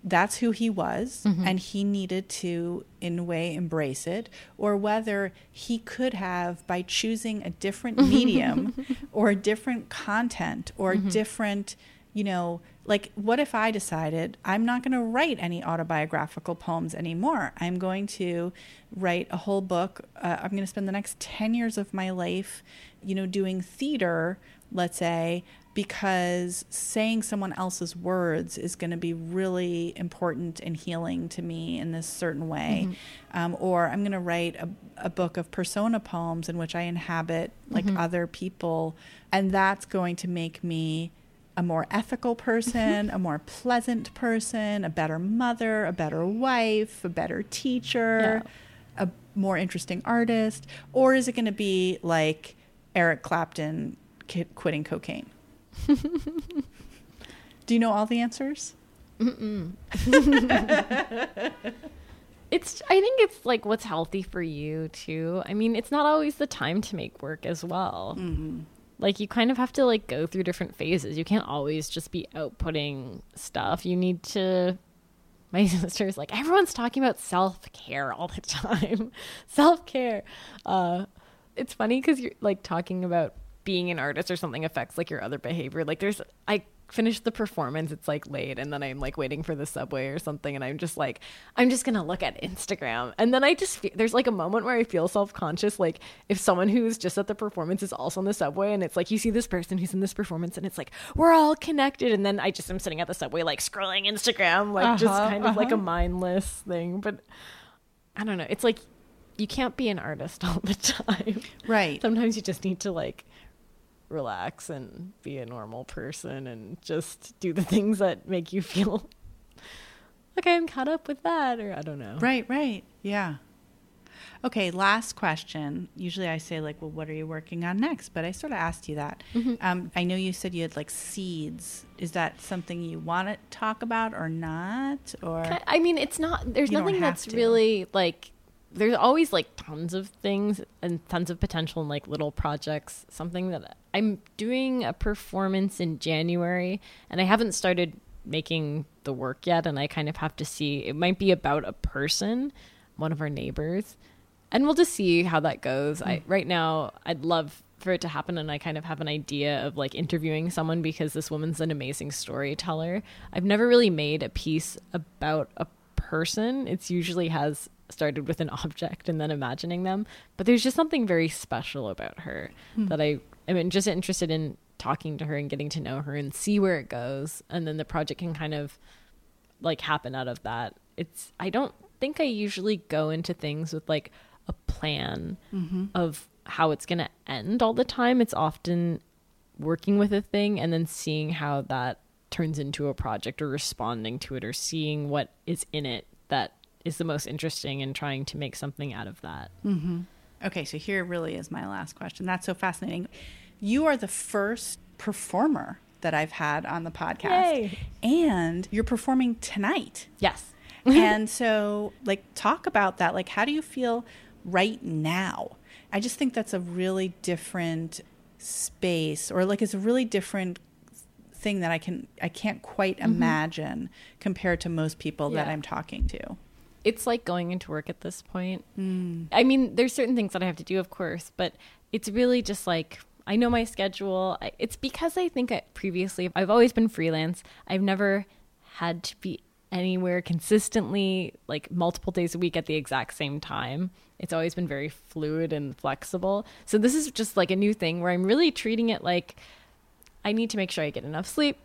That's who he was, mm-hmm. and he needed to, in a way, embrace it, or whether he could have, by choosing a different mm-hmm. medium or a different content or mm-hmm. different, you know, like what if I decided I'm not going to write any autobiographical poems anymore? I'm going to write a whole book. Uh, I'm going to spend the next 10 years of my life, you know, doing theater, let's say, because saying someone else's words is going to be really important and healing to me in this certain way. Um, or I'm going to write a, a book of persona poems in which I inhabit like other people. And that's going to make me a more ethical person, mm-hmm. a more pleasant person, a better mother, a better wife, a better teacher, a more interesting artist? Or is it going to be like Eric Clapton quitting cocaine? Do you know all the answers? It's I think it's like what's healthy for you too. I mean, it's not always the time to make work as well. Mm-hmm. Like you kind of have to like go through different phases. You can't always just be outputting stuff. You need to my sister's like everyone's talking about self-care all the time. self-care. Uh it's funny cuz you're like talking about being an artist or something affects like your other behavior. Like there's I finished the performance it's like late and then i'm like waiting for the subway or something and i'm just like i'm just gonna look at instagram and then i just feel, there's like a moment where i feel self-conscious like if someone who's just at the performance is also on the subway and it's like you see this person who's in this performance and it's like we're all connected and then i just am sitting at the subway like scrolling instagram like just Uh-huh, kind of like a uh-huh. mindless thing but I don't know. It's like you can't be an artist all the time. Right. Sometimes you just need to like relax and be a normal person and just do the things that make you feel okay, I'm caught up with that or I don't know. Right, right. Yeah. Okay, last question. Usually I say, like, well, what are you working on next? But I sort of asked you that. Mm-hmm. Um, I know you said you had like seeds. Is that something you want to talk about or not? Or I mean, it's not. There's nothing that's to. really like. There's always like tons of things and tons of potential in like little projects. Something that I'm doing a performance in January, and I haven't started making the work yet, and I kind of have to see. It might be about a person, one of our neighbors, and we'll just see how that goes. I mm. right now, I'd love for it to happen, and I kind of have an idea of like interviewing someone because this woman's an amazing storyteller. I've never really made a piece about a person. It's usually has started with an object and then imagining them, but there's just something very special about her hmm. that I am just interested in talking to her and getting to know her and see where it goes, and then the project can kind of like happen out of that. It's I don't think I usually go into things with like a plan mm-hmm. of how it's going to end all the time. It's often working with a thing and then seeing how that turns into a project or responding to it or seeing what is in it that is the most interesting and trying to make something out of that. Mm-hmm. Okay, so here really is my last question. That's so fascinating. You are the first performer that I've had on the podcast. Yay. And you're performing tonight. Yes. and so, like, talk about that. Like, how do you feel right now? I just think that's a really different space, or like, it's a really different thing that I can I can't quite mm-hmm. imagine compared to most people that I'm talking to. It's like going into work at this point. Hmm. I mean, there's certain things that I have to do, of course, but it's really just like I know my schedule. It's because I think I, previously I've always been freelance. I've never had to be anywhere consistently, like multiple days a week at the exact same time. It's always been very fluid and flexible. So this is just like a new thing where I'm really treating it like I need to make sure I get enough sleep,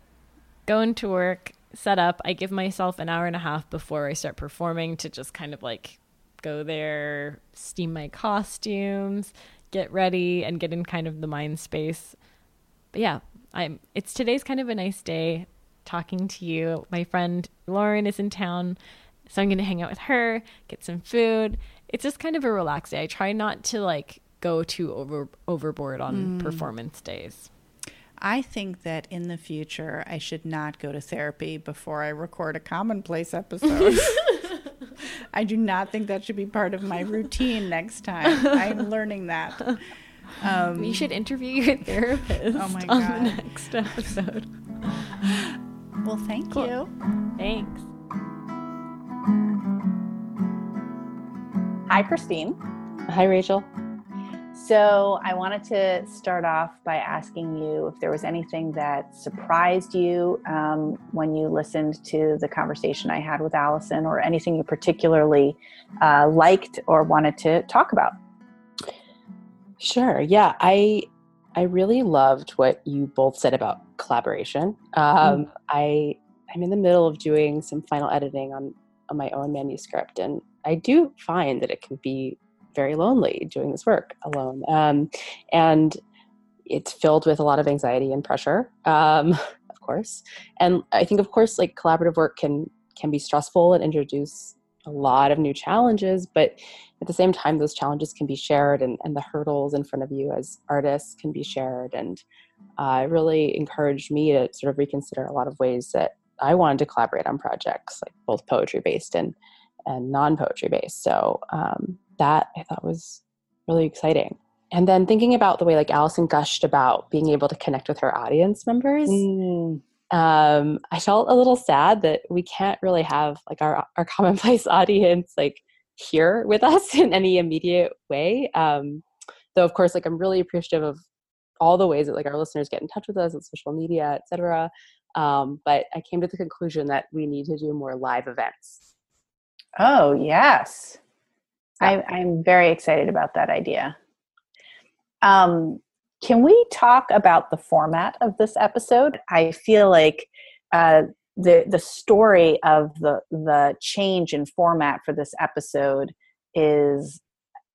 go into work, set up. I give myself an hour and a half before I start performing to just kind of like go there, steam my costumes, get ready, and get in kind of the mind space. But yeah, I'm. It's today's kind of a nice day talking to you. My friend Lauren is in town, so I'm going to hang out with her, get some food. It's just kind of a relaxed day. I try not to like go too over overboard on mm. performance days. I think that in the future, I should not go to therapy before I record a commonplace episode. I do not think that should be part of my routine next time. I'm learning that. Um, You should interview your therapist Oh my on God. the next episode. well, thank Cool. you. Thanks. Hi, Christine. Hi, Rachel. So, I wanted to start off by asking you if there was anything that surprised you um, when you listened to the conversation I had with Allison, or anything you particularly uh, liked or wanted to talk about. Sure. Yeah, I I really loved what you both said about collaboration. Um, I I'm in the middle of doing some final editing on on my own manuscript, and I do find that it can be very lonely doing this work alone. Um, and it's filled with a lot of anxiety and pressure, um, of course. And I think, of course, like collaborative work can can be stressful and introduce a lot of new challenges, but at the same time, those challenges can be shared, and, and the hurdles in front of you as artists can be shared. And uh, it really encouraged me to sort of reconsider a lot of ways that I wanted to collaborate on projects, like both poetry based and and non poetry based. So um, that I thought was really exciting. And then thinking about the way like Allison gushed about being able to connect with her audience members, um, I felt a little sad that we can't really have like our our commonplace audience like here with us in any immediate way. Um, though of course, like I'm really appreciative of all the ways that like our listeners get in touch with us on social media, etc. Um, but I came to the conclusion that we need to do more live events. Oh, yes. I, I'm very excited about that idea. Um, can we talk about the format of this episode? I feel like uh, the the story of the the change in format for this episode is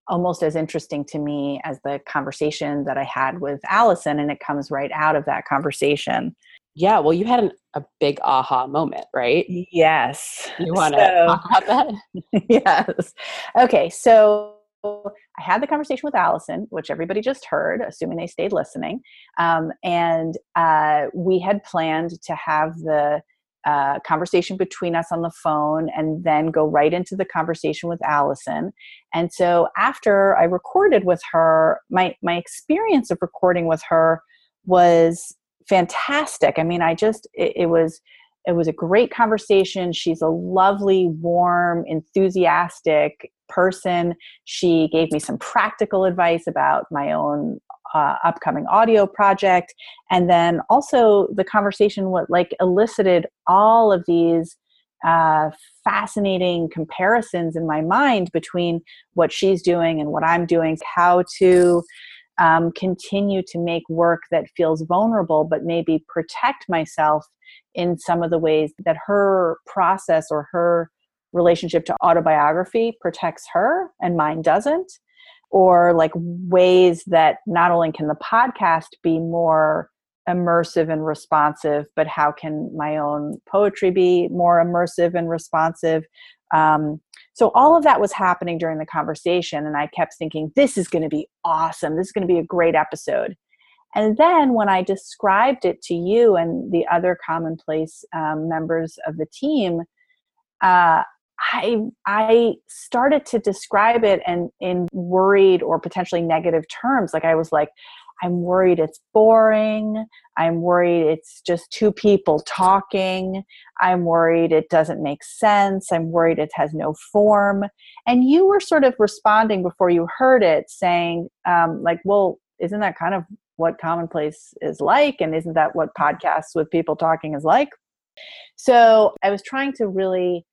almost as interesting to me as the conversation that I had with Allison, and it comes right out of that conversation. Yeah, well, you had an, a big aha moment, right? Yes. You want to so, talk about that? yes. Okay, so I had the conversation with Allison, which everybody just heard, assuming they stayed listening. Um, and uh, we had planned to have the uh, conversation between us on the phone and then go right into the conversation with Allison. And so after I recorded with her, my, my experience of recording with her was fantastic. I mean, I just, it, it was, it was a great conversation. She's a lovely, warm, enthusiastic person. She gave me some practical advice about my own uh, upcoming audio project and then also the conversation what like elicited all of these uh, fascinating comparisons in my mind between what she's doing and what i'm doing how to um, continue to make work that feels vulnerable but maybe protect myself in some of the ways that her process or her relationship to autobiography protects her and mine doesn't or like ways that not only can the podcast be more immersive and responsive, but how can my own poetry be more immersive and responsive? Um, so all of that was happening during the conversation, and I kept thinking, this is going to be awesome. This is going to be a great episode. And then when I described it to you and the other commonplace um, members of the team, uh, I I started to describe it and in worried or potentially negative terms. Like I was like, I'm worried it's boring. I'm worried it's just two people talking. I'm worried it doesn't make sense. I'm worried it has no form. And you were sort of responding before you heard it, saying, um, like, well, isn't that kind of what commonplace is like? And isn't that what podcasts with people talking is like? So I was trying to really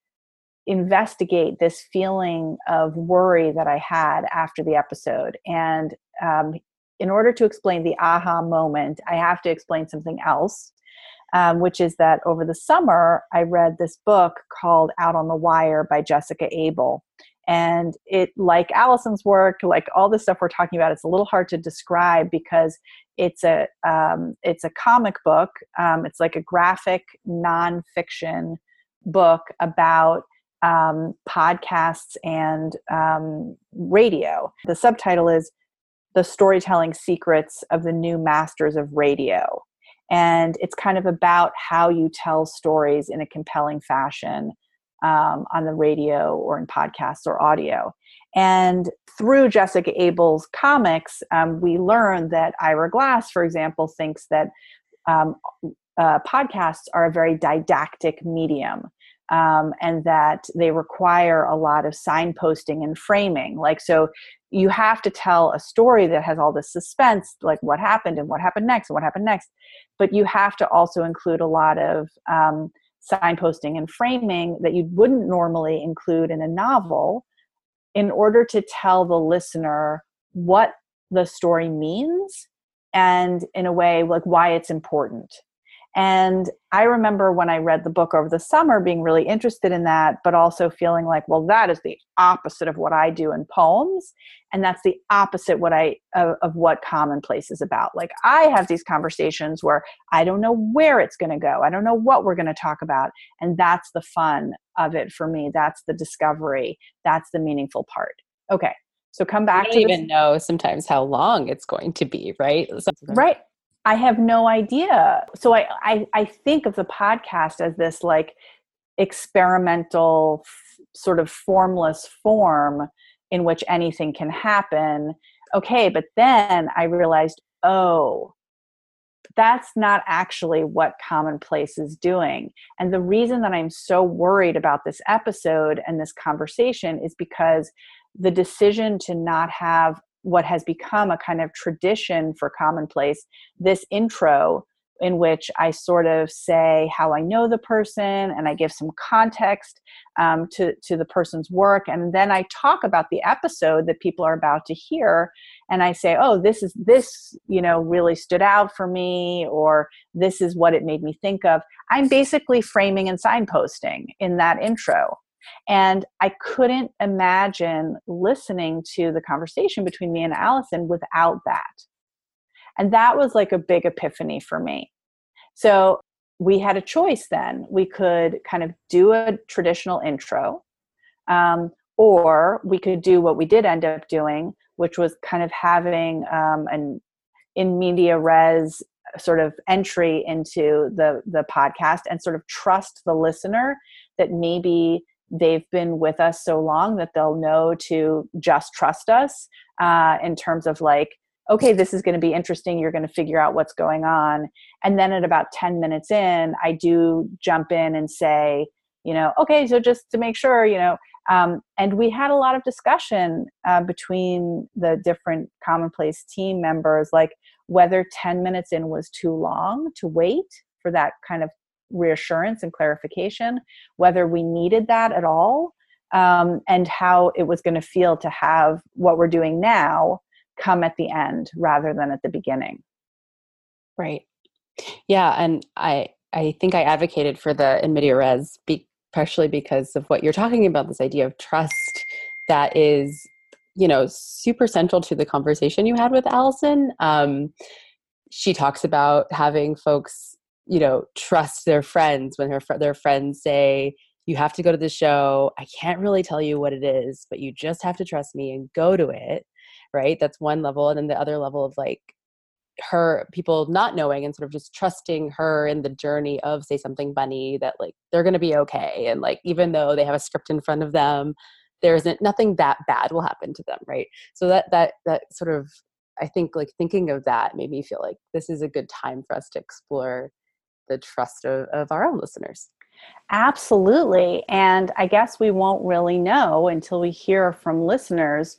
investigate this feeling of worry that I had after the episode. And um, in order to explain the aha moment, I have to explain something else, um, which is that over the summer, I read this book called Out on the Wire by Jessica Abel. And it, like Allison's work, like all the stuff we're talking about, it's a little hard to describe because it's a um, it's a comic book. Um, it's like a graphic nonfiction book about um, podcasts and um, radio. The subtitle is The Storytelling Secrets of the New Masters of Radio. And it's kind of about how you tell stories in a compelling fashion um, on the radio or in podcasts or audio. And through Jessica Abel's comics, um, we learn that Ira Glass, for example, thinks that um, uh, podcasts are a very didactic medium um, and that they require a lot of signposting and framing. Like, so you have to tell a story that has all this suspense, like what happened and what happened next and what happened next. But you have to also include a lot of um, signposting and framing that you wouldn't normally include in a novel in order to tell the listener what the story means and in a way like why it's important and I remember when I read the book over the summer being really interested in that, but also feeling like, well, that is the opposite of what I do in poems. And that's the opposite what I of, of what commonplace is about. Like I have these conversations where I don't know where it's going to go. I don't know what we're going to talk about. And that's the fun of it for me. That's the discovery. That's the meaningful part. Okay. So come back to even know sometimes how long it's going to be, right? Right. I have no idea. So I, I, I think of the podcast as this like experimental, f- sort of formless form in which anything can happen. Okay, but then I realized, oh, that's not actually what commonplace is doing. And the reason that I'm so worried about this episode and this conversation is because the decision to not have what has become a kind of tradition for commonplace this intro in which I sort of say how I know the person and I give some context um, to, to the person's work. And then I talk about the episode that people are about to hear. And I say, oh, this is this, you know, really stood out for me, or this is what it made me think of. I'm basically framing and signposting in that intro. And I couldn't imagine listening to the conversation between me and Allison without that. And that was like a big epiphany for me. So we had a choice then. We could kind of do a traditional intro, um, or we could do what we did end up doing, which was kind of having um, an in media res sort of entry into the the podcast and sort of trust the listener that maybe they've been with us so long that they'll know to just trust us uh, in terms of like okay this is going to be interesting you're going to figure out what's going on. And then at about 10 minutes in i do jump in and say you know okay so just to make sure you know um, and we had a lot of discussion uh, between the different commonplace team members like whether 10 minutes in was too long to wait for that kind of reassurance and clarification, whether we needed that at all, um, and how it was going to feel to have what we're doing now come at the end rather than at the beginning. Right. Yeah, and I I think I advocated for the in media res, be, partially because of what you're talking about. This idea of trust that is you know super central to the conversation you had with allison um, she talks about having folks you know trust their friends when her their friends say you have to go to the show. I can't really tell you what it is but you just have to trust me and go to it right? That's one level and then the other level of like her people not knowing and sort of just trusting her in the journey of say something bunny that like they're going to be okay and like even though they have a script in front of them there isn't nothing that bad will happen to them right? So that that that sort of i think like thinking of that made me feel like this is a good time for us to explore the trust of, of our own listeners. Absolutely and i guess we won't really know until we hear from listeners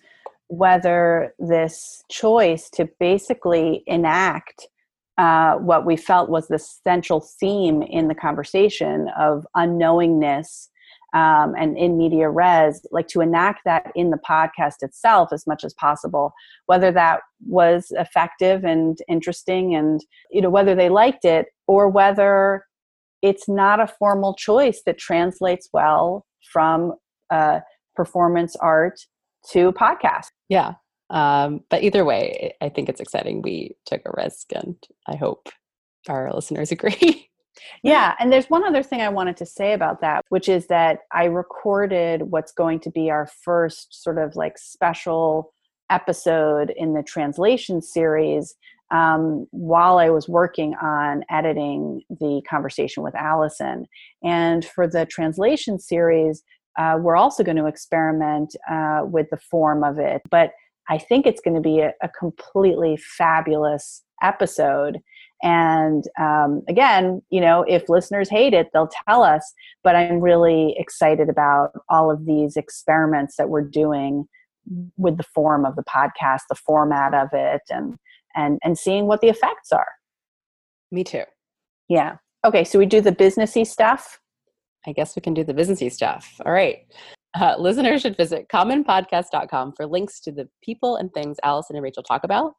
whether this choice to basically enact uh, what we felt was the central theme in the conversation of unknowingness um, and in media res, like to enact that in the podcast itself as much as possible, whether that was effective and interesting and, you know, whether they liked it or whether it's not a formal choice that translates well from uh, performance art to podcast. Yeah. Um, but either way, I think it's exciting. We took a risk and I hope our listeners agree. Yeah, and there's one other thing I wanted to say about that, which is that I recorded what's going to be our first sort of like special episode in the translation series um, while I was working on editing the conversation with Allison. And for the translation series, uh, we're also going to experiment uh, with the form of it. But I think it's going to be a, a completely fabulous episode and um, again, you know, if listeners hate it, they'll tell us. But I'm really excited about all of these experiments that we're doing with the form of the podcast, the format of it, and and and seeing what the effects are. Me too. Yeah. Okay. So we do the businessy stuff. I guess we can do the businessy stuff. All right. Uh, listeners should visit commonpodcast.com for links to the people and things Allison and Rachel talk about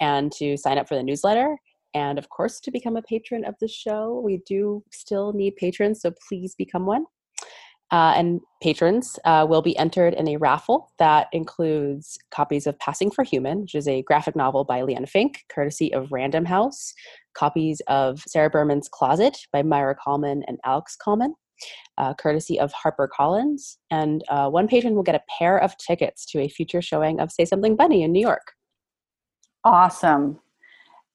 and to sign up for the newsletter and of course, to become a patron of the show, we do still need patrons, so please become one. Uh, and patrons uh, will be entered in a raffle that includes copies of Passing for Human, which is a graphic novel by Liana Finck, courtesy of Random House, copies of Sara Berman's Closet by Maira Kalman and Alex Kalman, uh, courtesy of HarperCollins, and uh, one patron will get a pair of tickets to a future showing of Say Something Bunny in New York. Awesome.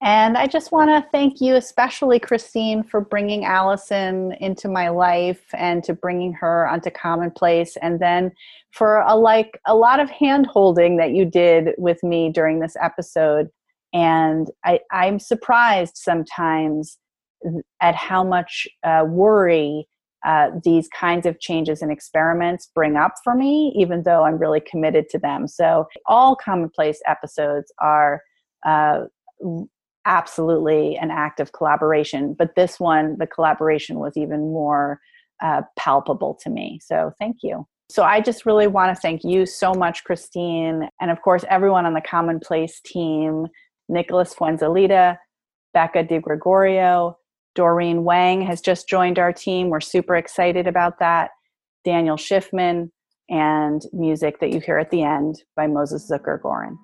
And I just want to thank you, especially Christine, for bringing Allison into my life and to bringing her onto Commonplace, and then for a like a lot of hand holding that you did with me during this episode. And I, I'm surprised sometimes at how much uh, worry uh, these kinds of changes and experiments bring up for me, even though I'm really committed to them. So all Commonplace episodes are. Uh, absolutely an act of collaboration. But this one, the collaboration was even more uh, palpable to me. So thank you. So I just really want to thank you so much, Christine, and of course everyone on the Commonplace team, Nicholas Fuenzalida, Becca Di Gregorio, Doreen Wang has just joined our team. We're super excited about that. Daniel Schiffman, and music that you hear at the end by Moses Zucker Gorin.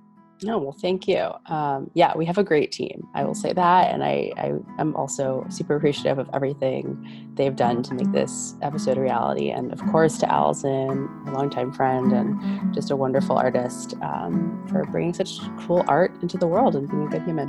No, well, thank you. Um, yeah, we have a great team. I will say that, and I, I am also super appreciative of everything they've done to make this episode a reality, and of course to Allison, a longtime friend and just a wonderful artist, um, for bringing such cool art into the world and being a good human.